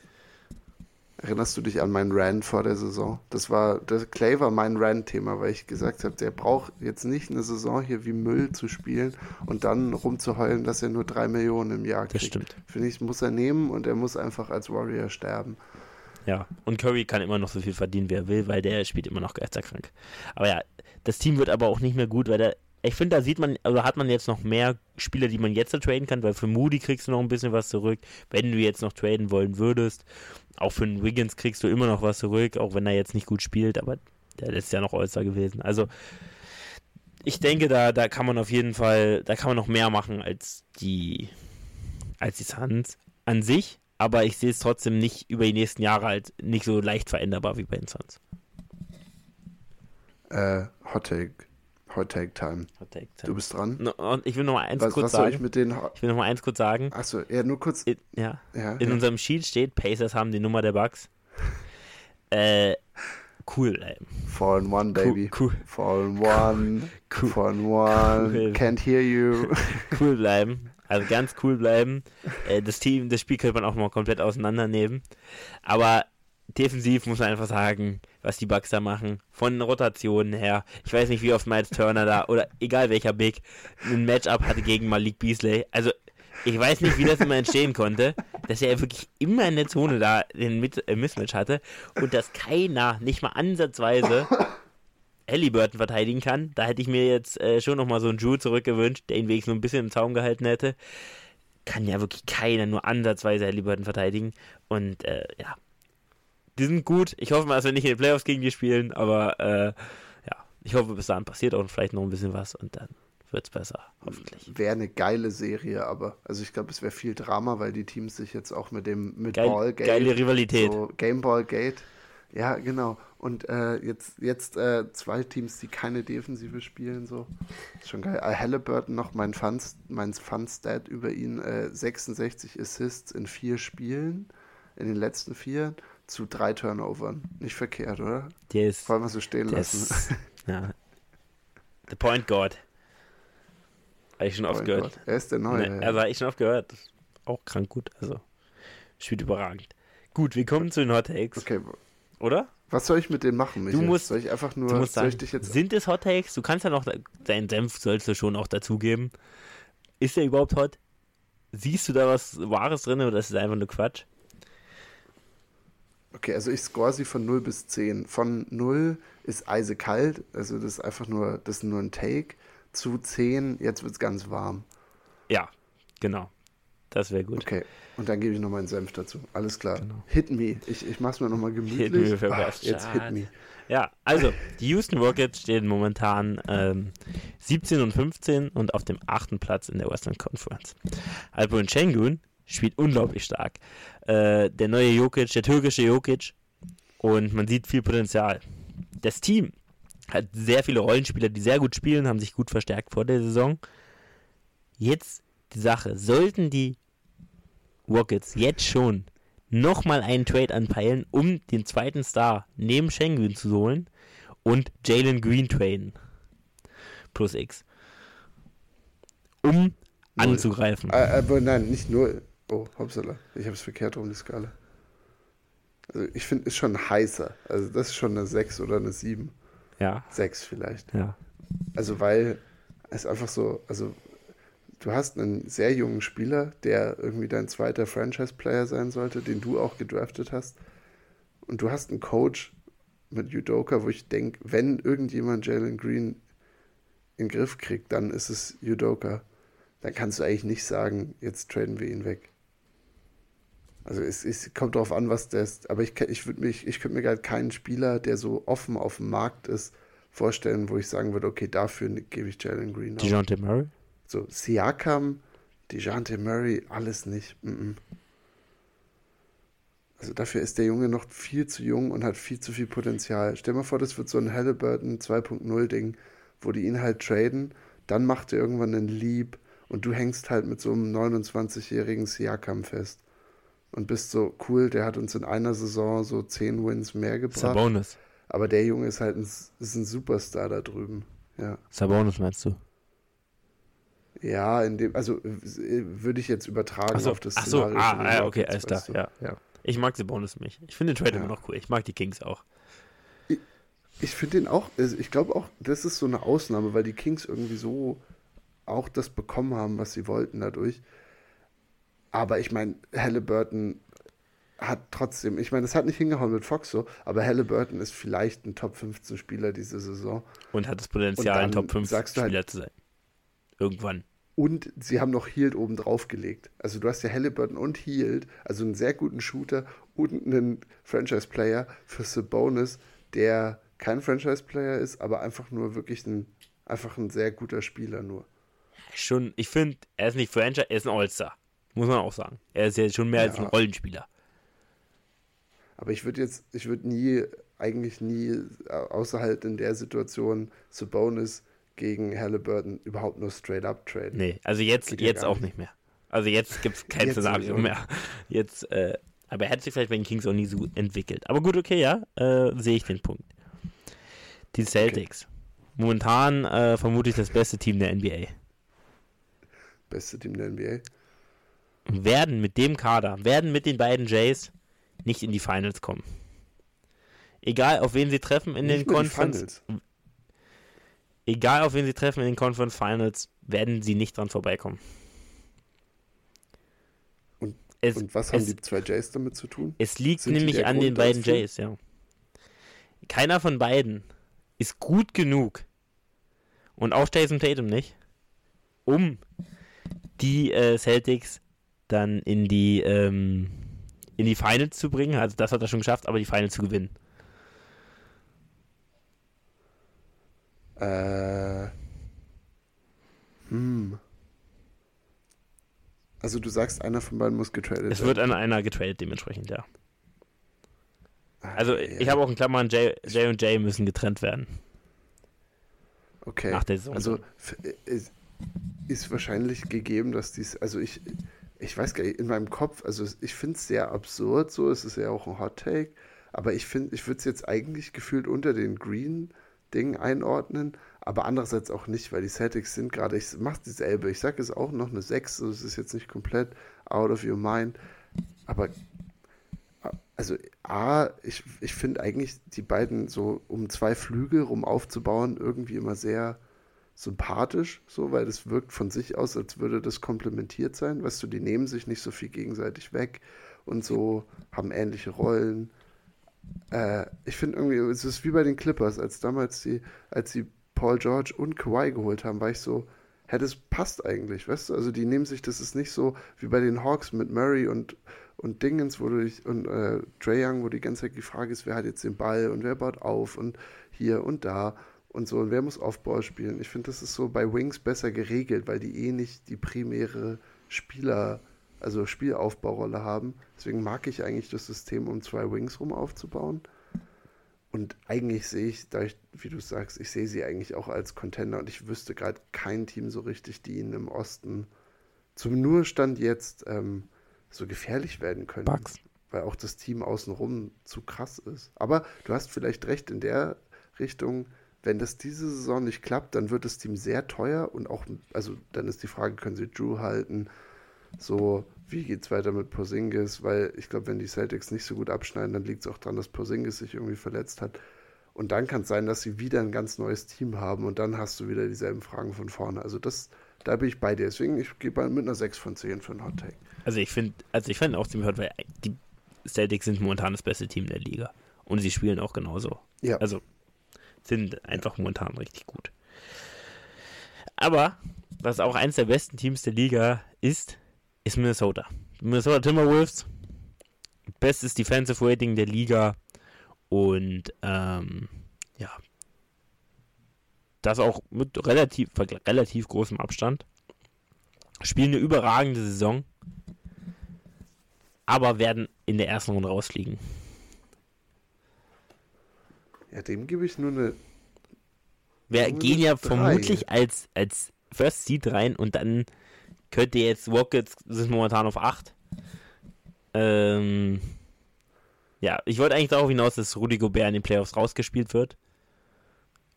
Erinnerst du dich an meinen Rant vor der Saison? Das war, das Clay war mein Rant-Thema, weil ich gesagt habe, der braucht jetzt nicht eine Saison hier wie Müll zu spielen und dann rumzuheulen, dass er nur drei Millionen im Jahr kriegt. Das stimmt. Finde ich, muss er nehmen und er muss einfach als Warrior sterben. Ja, und Curry kann immer noch so viel verdienen, wie er will, weil der spielt immer noch geisterkrank. Aber ja, das Team wird aber auch nicht mehr gut, weil der ich finde, da sieht man, oder hat man jetzt noch mehr Spieler, die man jetzt traden kann, weil für Moody kriegst du noch ein bisschen was zurück, wenn du jetzt noch traden wollen würdest. Auch für den Wiggins kriegst du immer noch was zurück, auch wenn er jetzt nicht gut spielt, aber der ist ja noch All-Star gewesen. Also, ich denke, da, da kann man auf jeden Fall, da kann man noch mehr machen als die, als die Suns an sich, aber ich sehe es trotzdem nicht über die nächsten Jahre halt nicht so leicht veränderbar wie bei den Suns. Äh, Hot Take. Hot Take Time. Hot Take Time. Du bist dran. No, und ich will noch mal eins was, kurz was sagen. Soll ich, mit den ich will noch mal eins kurz sagen. Achso, ja, nur kurz. In, ja. ja. In ja. unserem Sheet steht, Pacers haben die Nummer der Bugs. äh, cool bleiben. Four in one, baby. Cool. in one. Cool. In one. Cool. Can't hear you. cool bleiben. Also ganz cool bleiben. Äh, das Team, das Spiel könnte man auch mal komplett auseinandernehmen. Aber defensiv muss man einfach sagen, was die Bucks da machen. Von Rotationen her. Ich weiß nicht, wie oft Miles Turner da oder egal welcher Big ein Matchup hatte gegen Malik Beasley. Also ich weiß nicht, wie das immer entstehen konnte, dass er wirklich immer in der Zone da den Mit äh, Mismatch hatte und dass keiner, nicht mal ansatzweise, Halliburton verteidigen kann. Da hätte ich mir jetzt äh, schon nochmal so einen Drew zurückgewünscht, der ihn wenigstens ein bisschen im Zaum gehalten hätte. Kann ja wirklich keiner nur ansatzweise Halliburton verteidigen. Und äh, ja, die sind gut. Ich hoffe mal, dass wir nicht in den Playoffs gegen die spielen, aber äh, ja, ich hoffe, bis dahin passiert auch vielleicht noch ein bisschen was und dann wird es besser, hoffentlich. Wäre eine geile Serie, aber also ich glaube, es wäre viel Drama, weil die Teams sich jetzt auch mit dem mit Geil, Ballgate, geile Rivalität, so Gameballgate, ja genau. Und äh, jetzt jetzt äh, zwei Teams, die keine Defensive spielen, so ist schon geil. Halliburton noch mein Fun mein Fun Stat über ihn: 66 äh, Assists in vier Spielen in den letzten vier zu drei Turnovern. Nicht verkehrt, oder? Der ist. Wollen wir so stehen lassen. Ist, ja. The Point God. Habe ich schon oft gehört. God. Er ist der Neue. Ne, also habe ich schon oft gehört. Auch krank gut. Also, spielt überragend. Gut, wir kommen zu den Hot Takes. Okay. Oder? Was soll ich mit denen machen, Michael? Du musst, soll ich einfach nur, du musst sagen, sind es Hot Takes? Du kannst ja noch, deinen Senf sollst du schon auch dazugeben. Ist der überhaupt hot? Siehst du da was Wahres drin oder ist es einfach nur Quatsch? Okay, also ich score sie von 0 bis 10. Von 0 ist eisekalt, also das ist einfach nur, das ist nur ein Take. Zu 10, jetzt wird es ganz warm. Ja, genau. Das wäre gut. Okay, und dann gebe ich noch meinen Senf dazu. Alles klar. Genau. Hit me. Ich, ich mache es mir nochmal gemütlich. Hit me für Ach, jetzt hit me. Ja, also die Houston Rockets stehen momentan ähm, 17 und 15 und auf dem achten Platz in der Western Conference. Alperen Schengen spielt unglaublich stark. Äh, der neue Jokic, der türkische Jokic. Und man sieht viel Potenzial. Das Team hat sehr viele Rollenspieler, die sehr gut spielen, haben sich gut verstärkt vor der Saison. Jetzt die Sache, sollten die Rockets jetzt schon nochmal einen Trade anpeilen, um den zweiten Star neben Schengen zu holen und Jalen Green traden. Plus X. Um anzugreifen. Äh, aber nein, nicht nur. Oh, hoppsala. Ich habe es verkehrt um die Skala. Also ich finde, ist schon heißer. Also das ist schon eine 6 oder eine 7. Ja. 6 vielleicht. Ja. Also weil es einfach so, also du hast einen sehr jungen Spieler, der irgendwie dein zweiter Franchise-Player sein sollte, den du auch gedraftet hast. Und du hast einen Coach mit Udoka, wo ich denke, wenn irgendjemand Jalen Green in den Griff kriegt, dann ist es Udoka. Dann kannst du eigentlich nicht sagen, jetzt traden wir ihn weg. Also es, es kommt darauf an, was der ist. Aber ich, ich würde mich, ich könnte mir gerade keinen Spieler, der so offen auf dem Markt ist, vorstellen, wo ich sagen würde, okay, dafür gebe ich Jalen Green. DeJounte Murray? So, Siakam, DeJounte Murray, alles nicht. Mm -mm. Also dafür ist der Junge noch viel zu jung und hat viel zu viel Potenzial. Stell dir mal vor, das wird so ein Halliburton 2.0 Ding, wo die ihn halt traden, dann macht er irgendwann einen Leap und du hängst halt mit so einem 29-jährigen Siakam fest und bist so cool, der hat uns in einer Saison so 10 Wins mehr gebracht. Sabonis. Aber der Junge ist halt ein, ist ein Superstar da drüben. Ja. Sabonis meinst du? Ja, in dem, also würde ich jetzt übertragen so, auf das Ach so, ah, ja, okay, alles klar, ja, ja. Ich mag Sabonis nicht. Ich finde den Trade ja. immer noch cool. Ich mag die Kings auch. Ich, ich finde den auch, also ich glaube auch, das ist so eine Ausnahme, weil die Kings irgendwie so auch das bekommen haben, was sie wollten dadurch. Aber ich meine, Halliburton hat trotzdem, ich meine, es hat nicht hingehauen mit Fox so, aber Halliburton ist vielleicht ein Top 15 Spieler diese Saison. Und hat das Potenzial, ein Top 15 halt Spieler halt, zu sein. Irgendwann. Und sie haben noch Heald oben drauf gelegt. Also du hast ja Halliburton und Heald, also einen sehr guten Shooter und einen Franchise-Player für Sabonis, der kein Franchise-Player ist, aber einfach nur wirklich ein, einfach ein sehr guter Spieler nur. Schon, ich finde, er ist nicht Franchise, er ist ein All-Star. Muss man auch sagen. Er ist ja schon mehr ja. als ein Rollenspieler. Aber ich würde jetzt, ich würde nie, eigentlich nie, außer halt in der Situation, Sabonis gegen Halliburton überhaupt nur straight up traden. Nee, also jetzt, jetzt auch nicht mehr. Also jetzt gibt es kein Szenario mehr. Jetzt, äh, aber er hat sich vielleicht bei den Kings auch nie so entwickelt. Aber gut, okay, ja, äh, sehe ich den Punkt. Die Celtics. Okay. Momentan äh, vermutlich das beste Team der NBA. Beste Team der NBA. Werden mit dem Kader, werden mit den beiden Jays nicht in die Finals kommen. Egal auf wen sie treffen in nicht den Conference egal auf wen sie treffen in den Conference Finals, werden sie nicht dran vorbeikommen. Und, es, und was haben es, die zwei Jays damit zu tun? Es liegt Sind nämlich an Grund den beiden dafür? Jays, ja. Keiner von beiden ist gut genug und auch Jason Tatum nicht, um die äh, Celtics dann in die ähm, in die Finals zu bringen. Also das hat er schon geschafft, aber die Finals zu gewinnen. Äh. Hm. Also du sagst, einer von beiden muss getradet werden. Es wird an einer getradet dementsprechend, ja. Ah, also ja. ich habe auch in Klammern, J, J und J müssen getrennt werden. Okay. Nach der Saison. Also ist, ist wahrscheinlich gegeben, dass dies, also ich, ich weiß gar nicht, in meinem Kopf, also ich finde es sehr absurd, so es ist ja auch ein Hot Take, aber ich finde, ich würde es jetzt eigentlich gefühlt unter den Green Ding einordnen, aber andererseits auch nicht, weil die Celtics sind gerade, ich mache dieselbe, ich sage es auch noch eine 6, so es ist jetzt nicht komplett out of your mind, aber also A, ich, ich finde eigentlich die beiden so um zwei Flügel rum aufzubauen irgendwie immer sehr sympathisch, so, weil das wirkt von sich aus, als würde das komplementiert sein. Weißt du, die nehmen sich nicht so viel gegenseitig weg und so, haben ähnliche Rollen äh, ich finde irgendwie, es ist wie bei den Clippers, als damals die, als sie Paul George und Kawhi geholt haben, war ich so, hätte es passt eigentlich, weißt du? Also die nehmen sich, das ist nicht so wie bei den Hawks mit Murray und, und Dingens, wo du dich, und äh, Trey Young, wo die ganze Zeit die Frage ist, wer hat jetzt den Ball und wer baut auf und hier und da und so und wer muss Aufbau spielen. Ich finde, das ist so bei Wings besser geregelt, weil die eh nicht die primäre Spieler also Spielaufbaurolle haben. Deswegen mag ich eigentlich das System, um zwei Wings rum aufzubauen. Und eigentlich sehe ich, da ich, wie du sagst, ich sehe sie eigentlich auch als Contender und ich wüsste gerade kein Team so richtig, die ihnen im Osten zum nur Stand jetzt ähm, so gefährlich werden können. Bugs. Weil auch das Team außenrum zu krass ist. Aber du hast vielleicht recht in der Richtung, wenn das diese Saison nicht klappt, dann wird das Team sehr teuer und auch, also dann ist die Frage, können sie Drew halten? so, wie geht es weiter mit Porzingis, weil ich glaube, wenn die Celtics nicht so gut abschneiden, dann liegt es auch daran, dass Porzingis sich irgendwie verletzt hat. Und dann kann es sein, dass sie wieder ein ganz neues Team haben und dann hast du wieder dieselben Fragen von vorne. Also das da bin ich bei dir. Deswegen, ich gehe mit einer 6 von 10 für einen Hot Take. Also ich finde, also ich finde auch ziemlich hot, weil die Celtics sind momentan das beste Team der Liga. Und sie spielen auch genauso. Ja. Also sind einfach momentan richtig gut. Aber, was auch eines der besten Teams der Liga ist, ist Minnesota. Minnesota Timberwolves, bestes Defensive Rating der Liga und ähm, ja, das auch mit relativ, relativ großem Abstand. Spielen eine überragende Saison, aber werden in der ersten Runde rausfliegen. Ja, dem gebe ich nur eine. Wir gehen ja drei. vermutlich als, als First Seed rein und dann könnte jetzt Rockets sind momentan auf 8. Ähm, ja, ich wollte eigentlich darauf hinaus, dass Rudy Gobert in den Playoffs rausgespielt wird.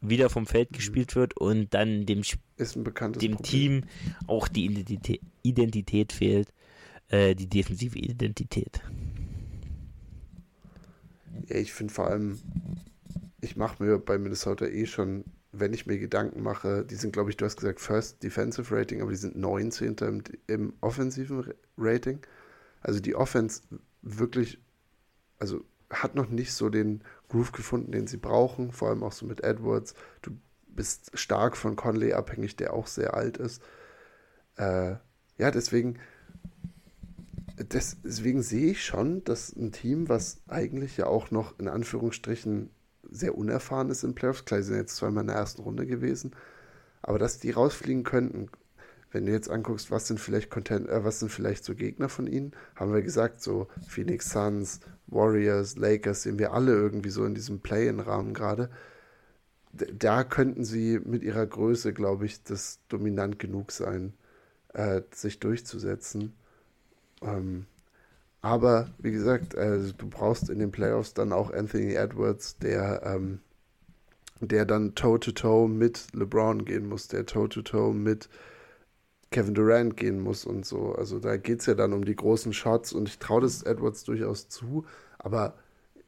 Wieder vom Feld mhm. gespielt wird und dann dem, dem Team auch die Identität, Identität fehlt. Äh, die defensive Identität. Ja, ich finde vor allem, ich mache mir bei Minnesota eh schon, wenn ich mir Gedanken mache, die sind, glaube ich, du hast gesagt, First Defensive Rating, aber die sind 19. im, im offensiven Rating. Also die Offense wirklich also hat noch nicht so den Groove gefunden, den sie brauchen, vor allem auch so mit Edwards. Du bist stark von Conley abhängig, der auch sehr alt ist. Äh, ja, deswegen, deswegen sehe ich schon, dass ein Team, was eigentlich ja auch noch in Anführungsstrichen sehr unerfahren ist in Playoffs, klar, sie sind jetzt zweimal in der ersten Runde gewesen, aber dass die rausfliegen könnten, wenn du jetzt anguckst, was sind vielleicht Content, äh, was sind vielleicht so Gegner von ihnen, haben wir gesagt, so Phoenix Suns, Warriors, Lakers, sehen wir alle irgendwie so in diesem Play-in-Rahmen gerade. Da könnten sie mit ihrer Größe, glaube ich, das dominant genug sein, äh, sich durchzusetzen. Ähm, aber wie gesagt, äh, du brauchst in den Playoffs dann auch Anthony Edwards, der, ähm, der dann Toe-to-Toe -toe mit LeBron gehen muss, der Toe-to-Toe -toe mit Kevin Durant gehen muss und so. Also da geht es ja dann um die großen Shots und ich traue das Edwards durchaus zu. Aber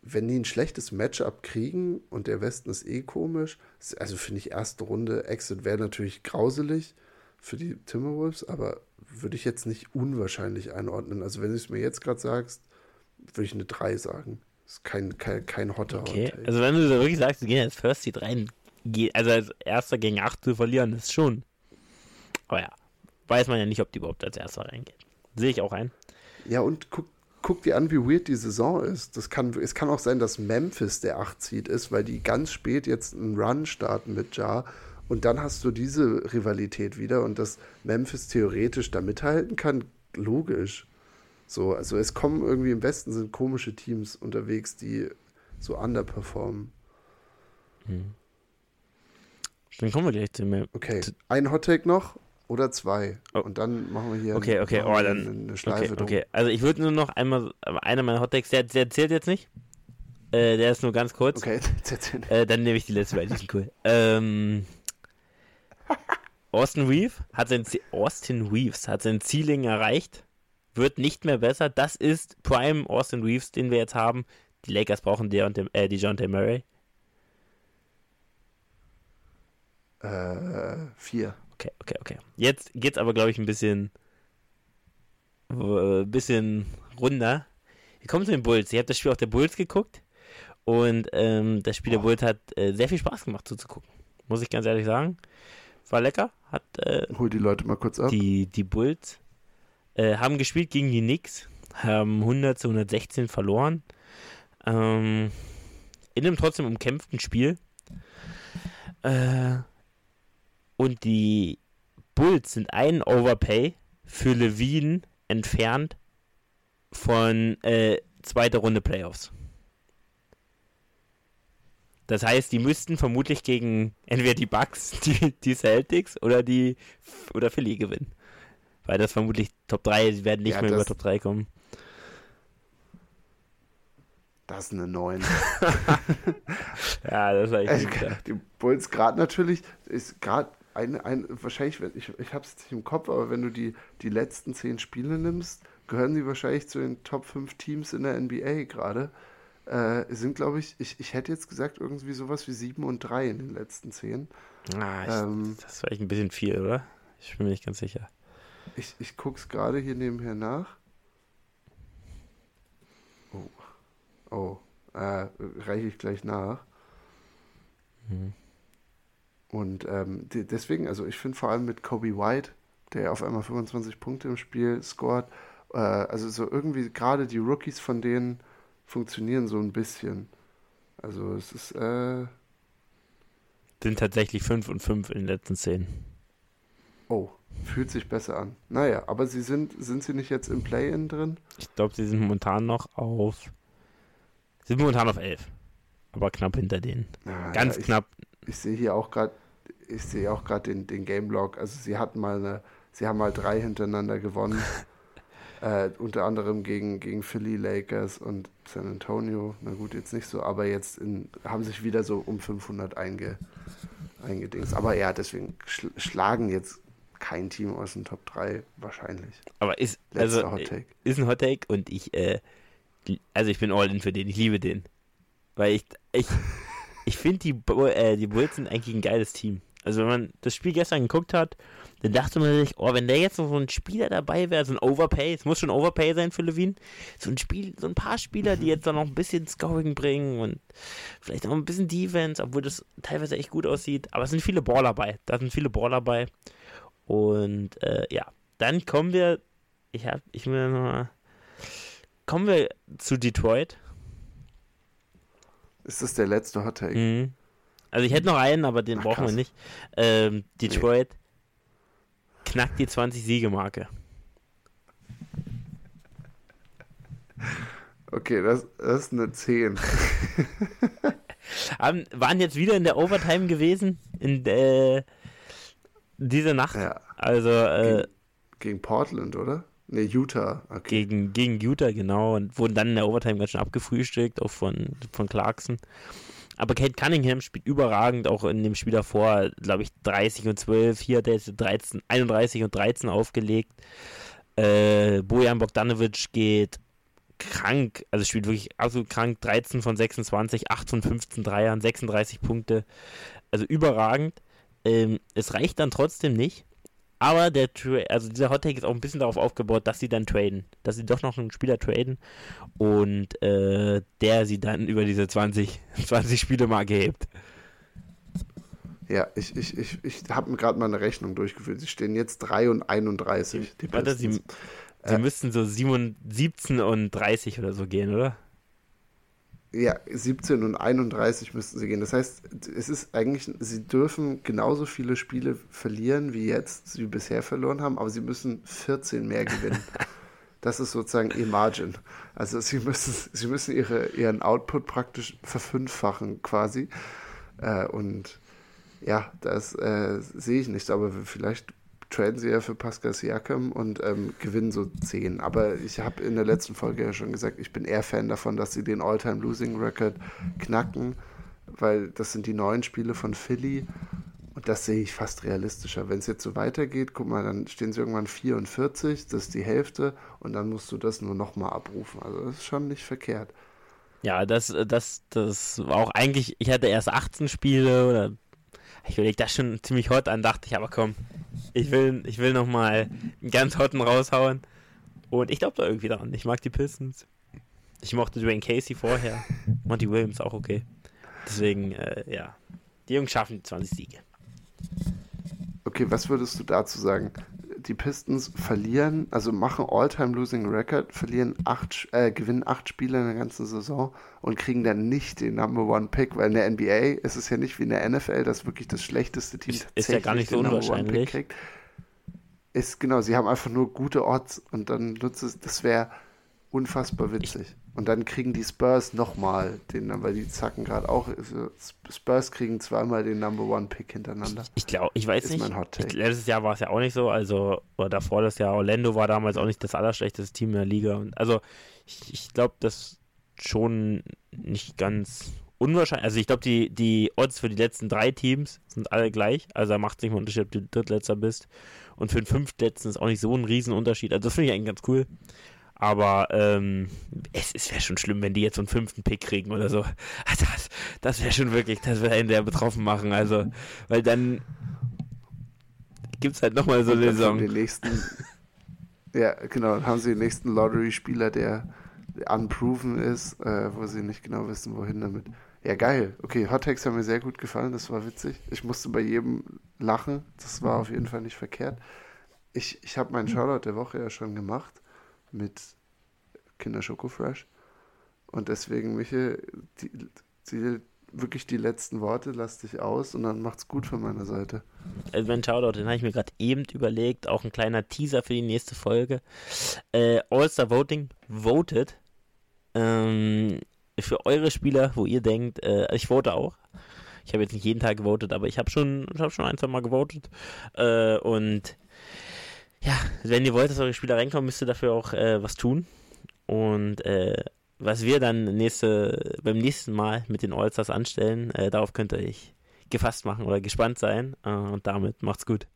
wenn die ein schlechtes Matchup kriegen und der Westen ist eh komisch, also finde ich erste Runde Exit wäre natürlich grauselig für die Timberwolves, aber würde ich jetzt nicht unwahrscheinlich einordnen. Also wenn du es mir jetzt gerade sagst, würde ich eine 3 sagen. Das ist kein, kein, kein hotter Okay, Hot also wenn du wirklich sagst, du gehst als First Seed rein, also als erster gegen 8 zu verlieren, ist schon. Aber ja, weiß man ja nicht, ob die überhaupt als erster reingehen. Sehe ich auch ein. Ja, und guck, guck dir an, wie weird die Saison ist. Das kann, es kann auch sein, dass Memphis der 8 Seed ist, weil die ganz spät jetzt einen Run starten mit Jar. Und dann hast du diese Rivalität wieder und dass Memphis theoretisch da mithalten kann, logisch. So, also es kommen irgendwie im Westen sind komische Teams unterwegs, die so underperformen. Hm. Dann kommen wir gleich zu mir. Okay, ein Hottake noch oder zwei. Oh. Und dann machen wir hier okay, okay. Oh, dann, eine Schleife okay, okay. Also ich würde nur noch einmal, einer meiner Hottakes, der, der zählt jetzt nicht. Äh, der ist nur ganz kurz. Okay, äh, dann nehme ich die letzte, weil die sind cool. Ähm, Austin Reeves hat sein Austin Reeves hat sein Ceiling erreicht, wird nicht mehr besser. Das ist Prime Austin Reeves, den wir jetzt haben. Die Lakers brauchen der und dem, äh, die John Murray. Äh, vier okay, okay, okay. Jetzt geht's aber, glaube ich, ein bisschen, äh, bisschen runder. Wir kommen zu den Bulls. Ihr habt das Spiel auf der Bulls geguckt und ähm, das Spiel oh. der Bulls hat äh, sehr viel Spaß gemacht zuzugucken. Muss ich ganz ehrlich sagen. War lecker. Hat, äh, Hol die Leute mal kurz ab. Die, die Bulls äh, haben gespielt gegen die Knicks, haben 100 zu 116 verloren. Ähm, in einem trotzdem umkämpften Spiel. Äh, und die Bulls sind einen Overpay für Levine entfernt von äh, zweiter Runde Playoffs. Das heißt, die müssten vermutlich gegen entweder die Bucks, die, die Celtics oder die oder Philly gewinnen. Weil das vermutlich Top 3, sie werden nicht ja, mehr über Top 3 kommen. Das ist eine 9. ja, das war echt Die Bulls gerade natürlich, ist gerade ein, ein, wahrscheinlich, ich, ich habe es nicht im Kopf, aber wenn du die, die letzten zehn Spiele nimmst, gehören sie wahrscheinlich zu den Top 5 Teams in der NBA gerade. Äh, sind, glaube ich, ich, ich hätte jetzt gesagt, irgendwie sowas wie 7 und 3 in den letzten 10. Ah, ich, ähm, das war echt ein bisschen viel, oder? Ich bin mir nicht ganz sicher. Ich, ich guck's gerade hier nebenher nach. Oh. Oh. Äh, reiche ich gleich nach. Mhm. Und ähm, deswegen, also ich finde vor allem mit Kobe White, der auf einmal 25 Punkte im Spiel scored, äh, also so irgendwie gerade die Rookies von denen funktionieren so ein bisschen. Also es ist. Äh, Sind tatsächlich 5 und 5 in den letzten 10. Oh, fühlt sich besser an. Naja, aber sie sind, sind sie nicht jetzt im Play-In drin? Ich glaube, sie sind momentan noch auf. Sind momentan auf 11. Aber knapp hinter denen. Ah, Ganz ja, knapp. Ich sehe hier auch gerade, ich sehe auch gerade den, den Game Log. Also sie hatten mal eine, sie haben mal drei hintereinander gewonnen. Äh, unter anderem gegen, gegen Philly, Lakers und San Antonio. Na gut, jetzt nicht so, aber jetzt in, haben sich wieder so um 500 einge, eingedingst. Aber ja, deswegen schl schlagen jetzt kein Team aus den Top 3 wahrscheinlich. Aber ist, also, ist ein Hot Take und ich, äh, also ich bin all in für den, ich liebe den. Weil ich, ich, ich finde die, äh, die Bulls sind eigentlich ein geiles Team. Also wenn man das Spiel gestern geguckt hat, dann dachte man sich, oh, wenn der jetzt noch so ein Spieler dabei wäre, so ein Overpay, es muss schon Overpay sein für Levine, so ein Spiel, so ein paar Spieler, die jetzt dann noch ein bisschen Scoring bringen und vielleicht noch ein bisschen Defense, obwohl das teilweise echt gut aussieht, aber es sind viele Baller dabei, da sind viele Baller dabei und äh, ja, dann kommen wir, ich hab, ich will noch kommen wir zu Detroit. Ist das der letzte Hot Take? Mhm. Also ich hätte noch einen, aber den Ach, brauchen krass. wir nicht. Ähm, Detroit nee knackt die 20-Siege-Marke. Okay, das, das ist eine 10. Haben, waren jetzt wieder in der Overtime gewesen, in äh, dieser Nacht. Ja. Also äh, gegen, gegen, Portland, oder? Ne, Utah. Okay. Gegen, gegen Utah, genau. Und wurden dann in der Overtime ganz schön abgefrühstückt, auch von, von Clarkson. Aber Kate Cunningham spielt überragend, auch in dem Spiel davor, glaube ich, 30 und 12. Hier hat er jetzt 13, 31 und 13 aufgelegt. Äh, Bojan Bogdanovic geht krank, also spielt wirklich absolut krank, 13 von 26, 8 von 15 Dreiern, 36 Punkte. Also überragend. Ähm, es reicht dann trotzdem nicht. Aber der also dieser Hottake ist auch ein bisschen darauf aufgebaut, dass sie dann traden. Dass sie doch noch einen Spieler traden und äh, der sie dann über diese 20, 20 Spiele mal hebt. Ja, ich, ich, ich, ich habe mir gerade mal eine Rechnung durchgeführt. Sie stehen jetzt 3 und 31. Die, die Warte, sie, sie äh, müssten so 7, 17 und 30 oder so gehen, oder? Ja, 17 und 31 müssten sie gehen. Das heißt, es ist eigentlich, sie dürfen genauso viele Spiele verlieren, wie jetzt sie bisher verloren haben, aber sie müssen 14 mehr gewinnen. Das ist sozusagen ihr Margin. Also sie müssen, sie müssen ihre, ihren Output praktisch verfünffachen quasi. Äh, und ja, das äh, sehe ich nicht, aber vielleicht traden sie ja für Pascal Siakam und ähm, gewinnen so 10. Aber ich habe in der letzten Folge ja schon gesagt, ich bin eher Fan davon, dass sie den All-Time-Losing-Record knacken, weil das sind die neuen Spiele von Philly und das sehe ich fast realistischer. Wenn es jetzt so weitergeht, guck mal, dann stehen sie irgendwann 44, das ist die Hälfte und dann musst du das nur nochmal abrufen. Also das ist schon nicht verkehrt. Ja, das, das, das war auch eigentlich, ich hatte erst 18 Spiele oder ich überlege das schon ziemlich hot an, dachte ich, aber komm, ich will, ich will nochmal einen ganz hotten raushauen. Und ich glaube da irgendwie dran. Ich mag die Pistons. Ich mochte Dwayne Casey vorher. Monty Williams auch okay. Deswegen, äh, ja. Die Jungs schaffen die 20 Siege. Okay, was würdest du dazu sagen? Die Pistons verlieren, also machen All-Time Losing Record, verlieren acht, äh, gewinnen acht Spiele in der ganzen Saison und kriegen dann nicht den Number One Pick, weil in der NBA ist es ja nicht wie in der NFL, dass wirklich das schlechteste Team ist, ist ja gar nicht so unwahrscheinlich. kriegt. Ist genau, sie haben einfach nur gute Odds und dann nutzt es, das wäre unfassbar witzig. Und dann kriegen die Spurs nochmal den, weil die zacken gerade auch. Spurs kriegen zweimal den Number One Pick hintereinander. Ich, glaube, ich weiß ist nicht. Ich, letztes Jahr war es ja auch nicht so. Also, oder davor das Jahr. Orlando war damals auch nicht das allerschlechteste Team in der Liga. Und also, ich, ich glaube, das schon nicht ganz unwahrscheinlich. Also, ich glaube, die, die Odds für die letzten drei Teams sind alle gleich. Also, da macht es nicht mal einen Unterschied, ob du Drittletzter bist. Und für den Fünftletzten ist auch nicht so ein Riesenunterschied. Also, das finde ich eigentlich ganz cool. Aber ähm, es, es wäre schon schlimm, wenn die jetzt so einen fünften Pick kriegen oder so. Das, das wäre schon wirklich, das wäre einen der betroffen machen. Also, weil dann gibt es halt nochmal so eine Saison. Den nächsten, ja, genau, dann haben sie den nächsten Lottery-Spieler, der unproven ist, äh, wo sie nicht genau wissen, wohin damit. Ja, geil. Okay, Hot Takes haben mir sehr gut gefallen, das war witzig. Ich musste bei jedem lachen, das war auf jeden Fall nicht verkehrt. Ich, ich habe meinen Shoutout der Woche ja schon gemacht mit Kinder Schoko Fresh. Und deswegen, Michael, die, die, wirklich die letzten Worte, lass dich aus und dann macht's gut von meiner Seite. Mein Shoutout, den habe ich mir gerade eben überlegt, auch ein kleiner Teaser für die nächste Folge. Äh, All-Star Voting, voted ähm, für eure Spieler, wo ihr denkt, äh, ich vote auch. Ich habe jetzt nicht jeden Tag gewotet, aber ich habe schon, ich hab schon ein, zwei Mal gewotet. Äh, und ja, wenn ihr wollt, dass eure Spieler reinkommen, müsst ihr dafür auch äh, was tun. Und äh, was wir dann nächste, beim nächsten Mal mit den Allstars anstellen, äh, darauf könnt ihr euch gefasst machen oder gespannt sein. Äh, und damit macht's gut.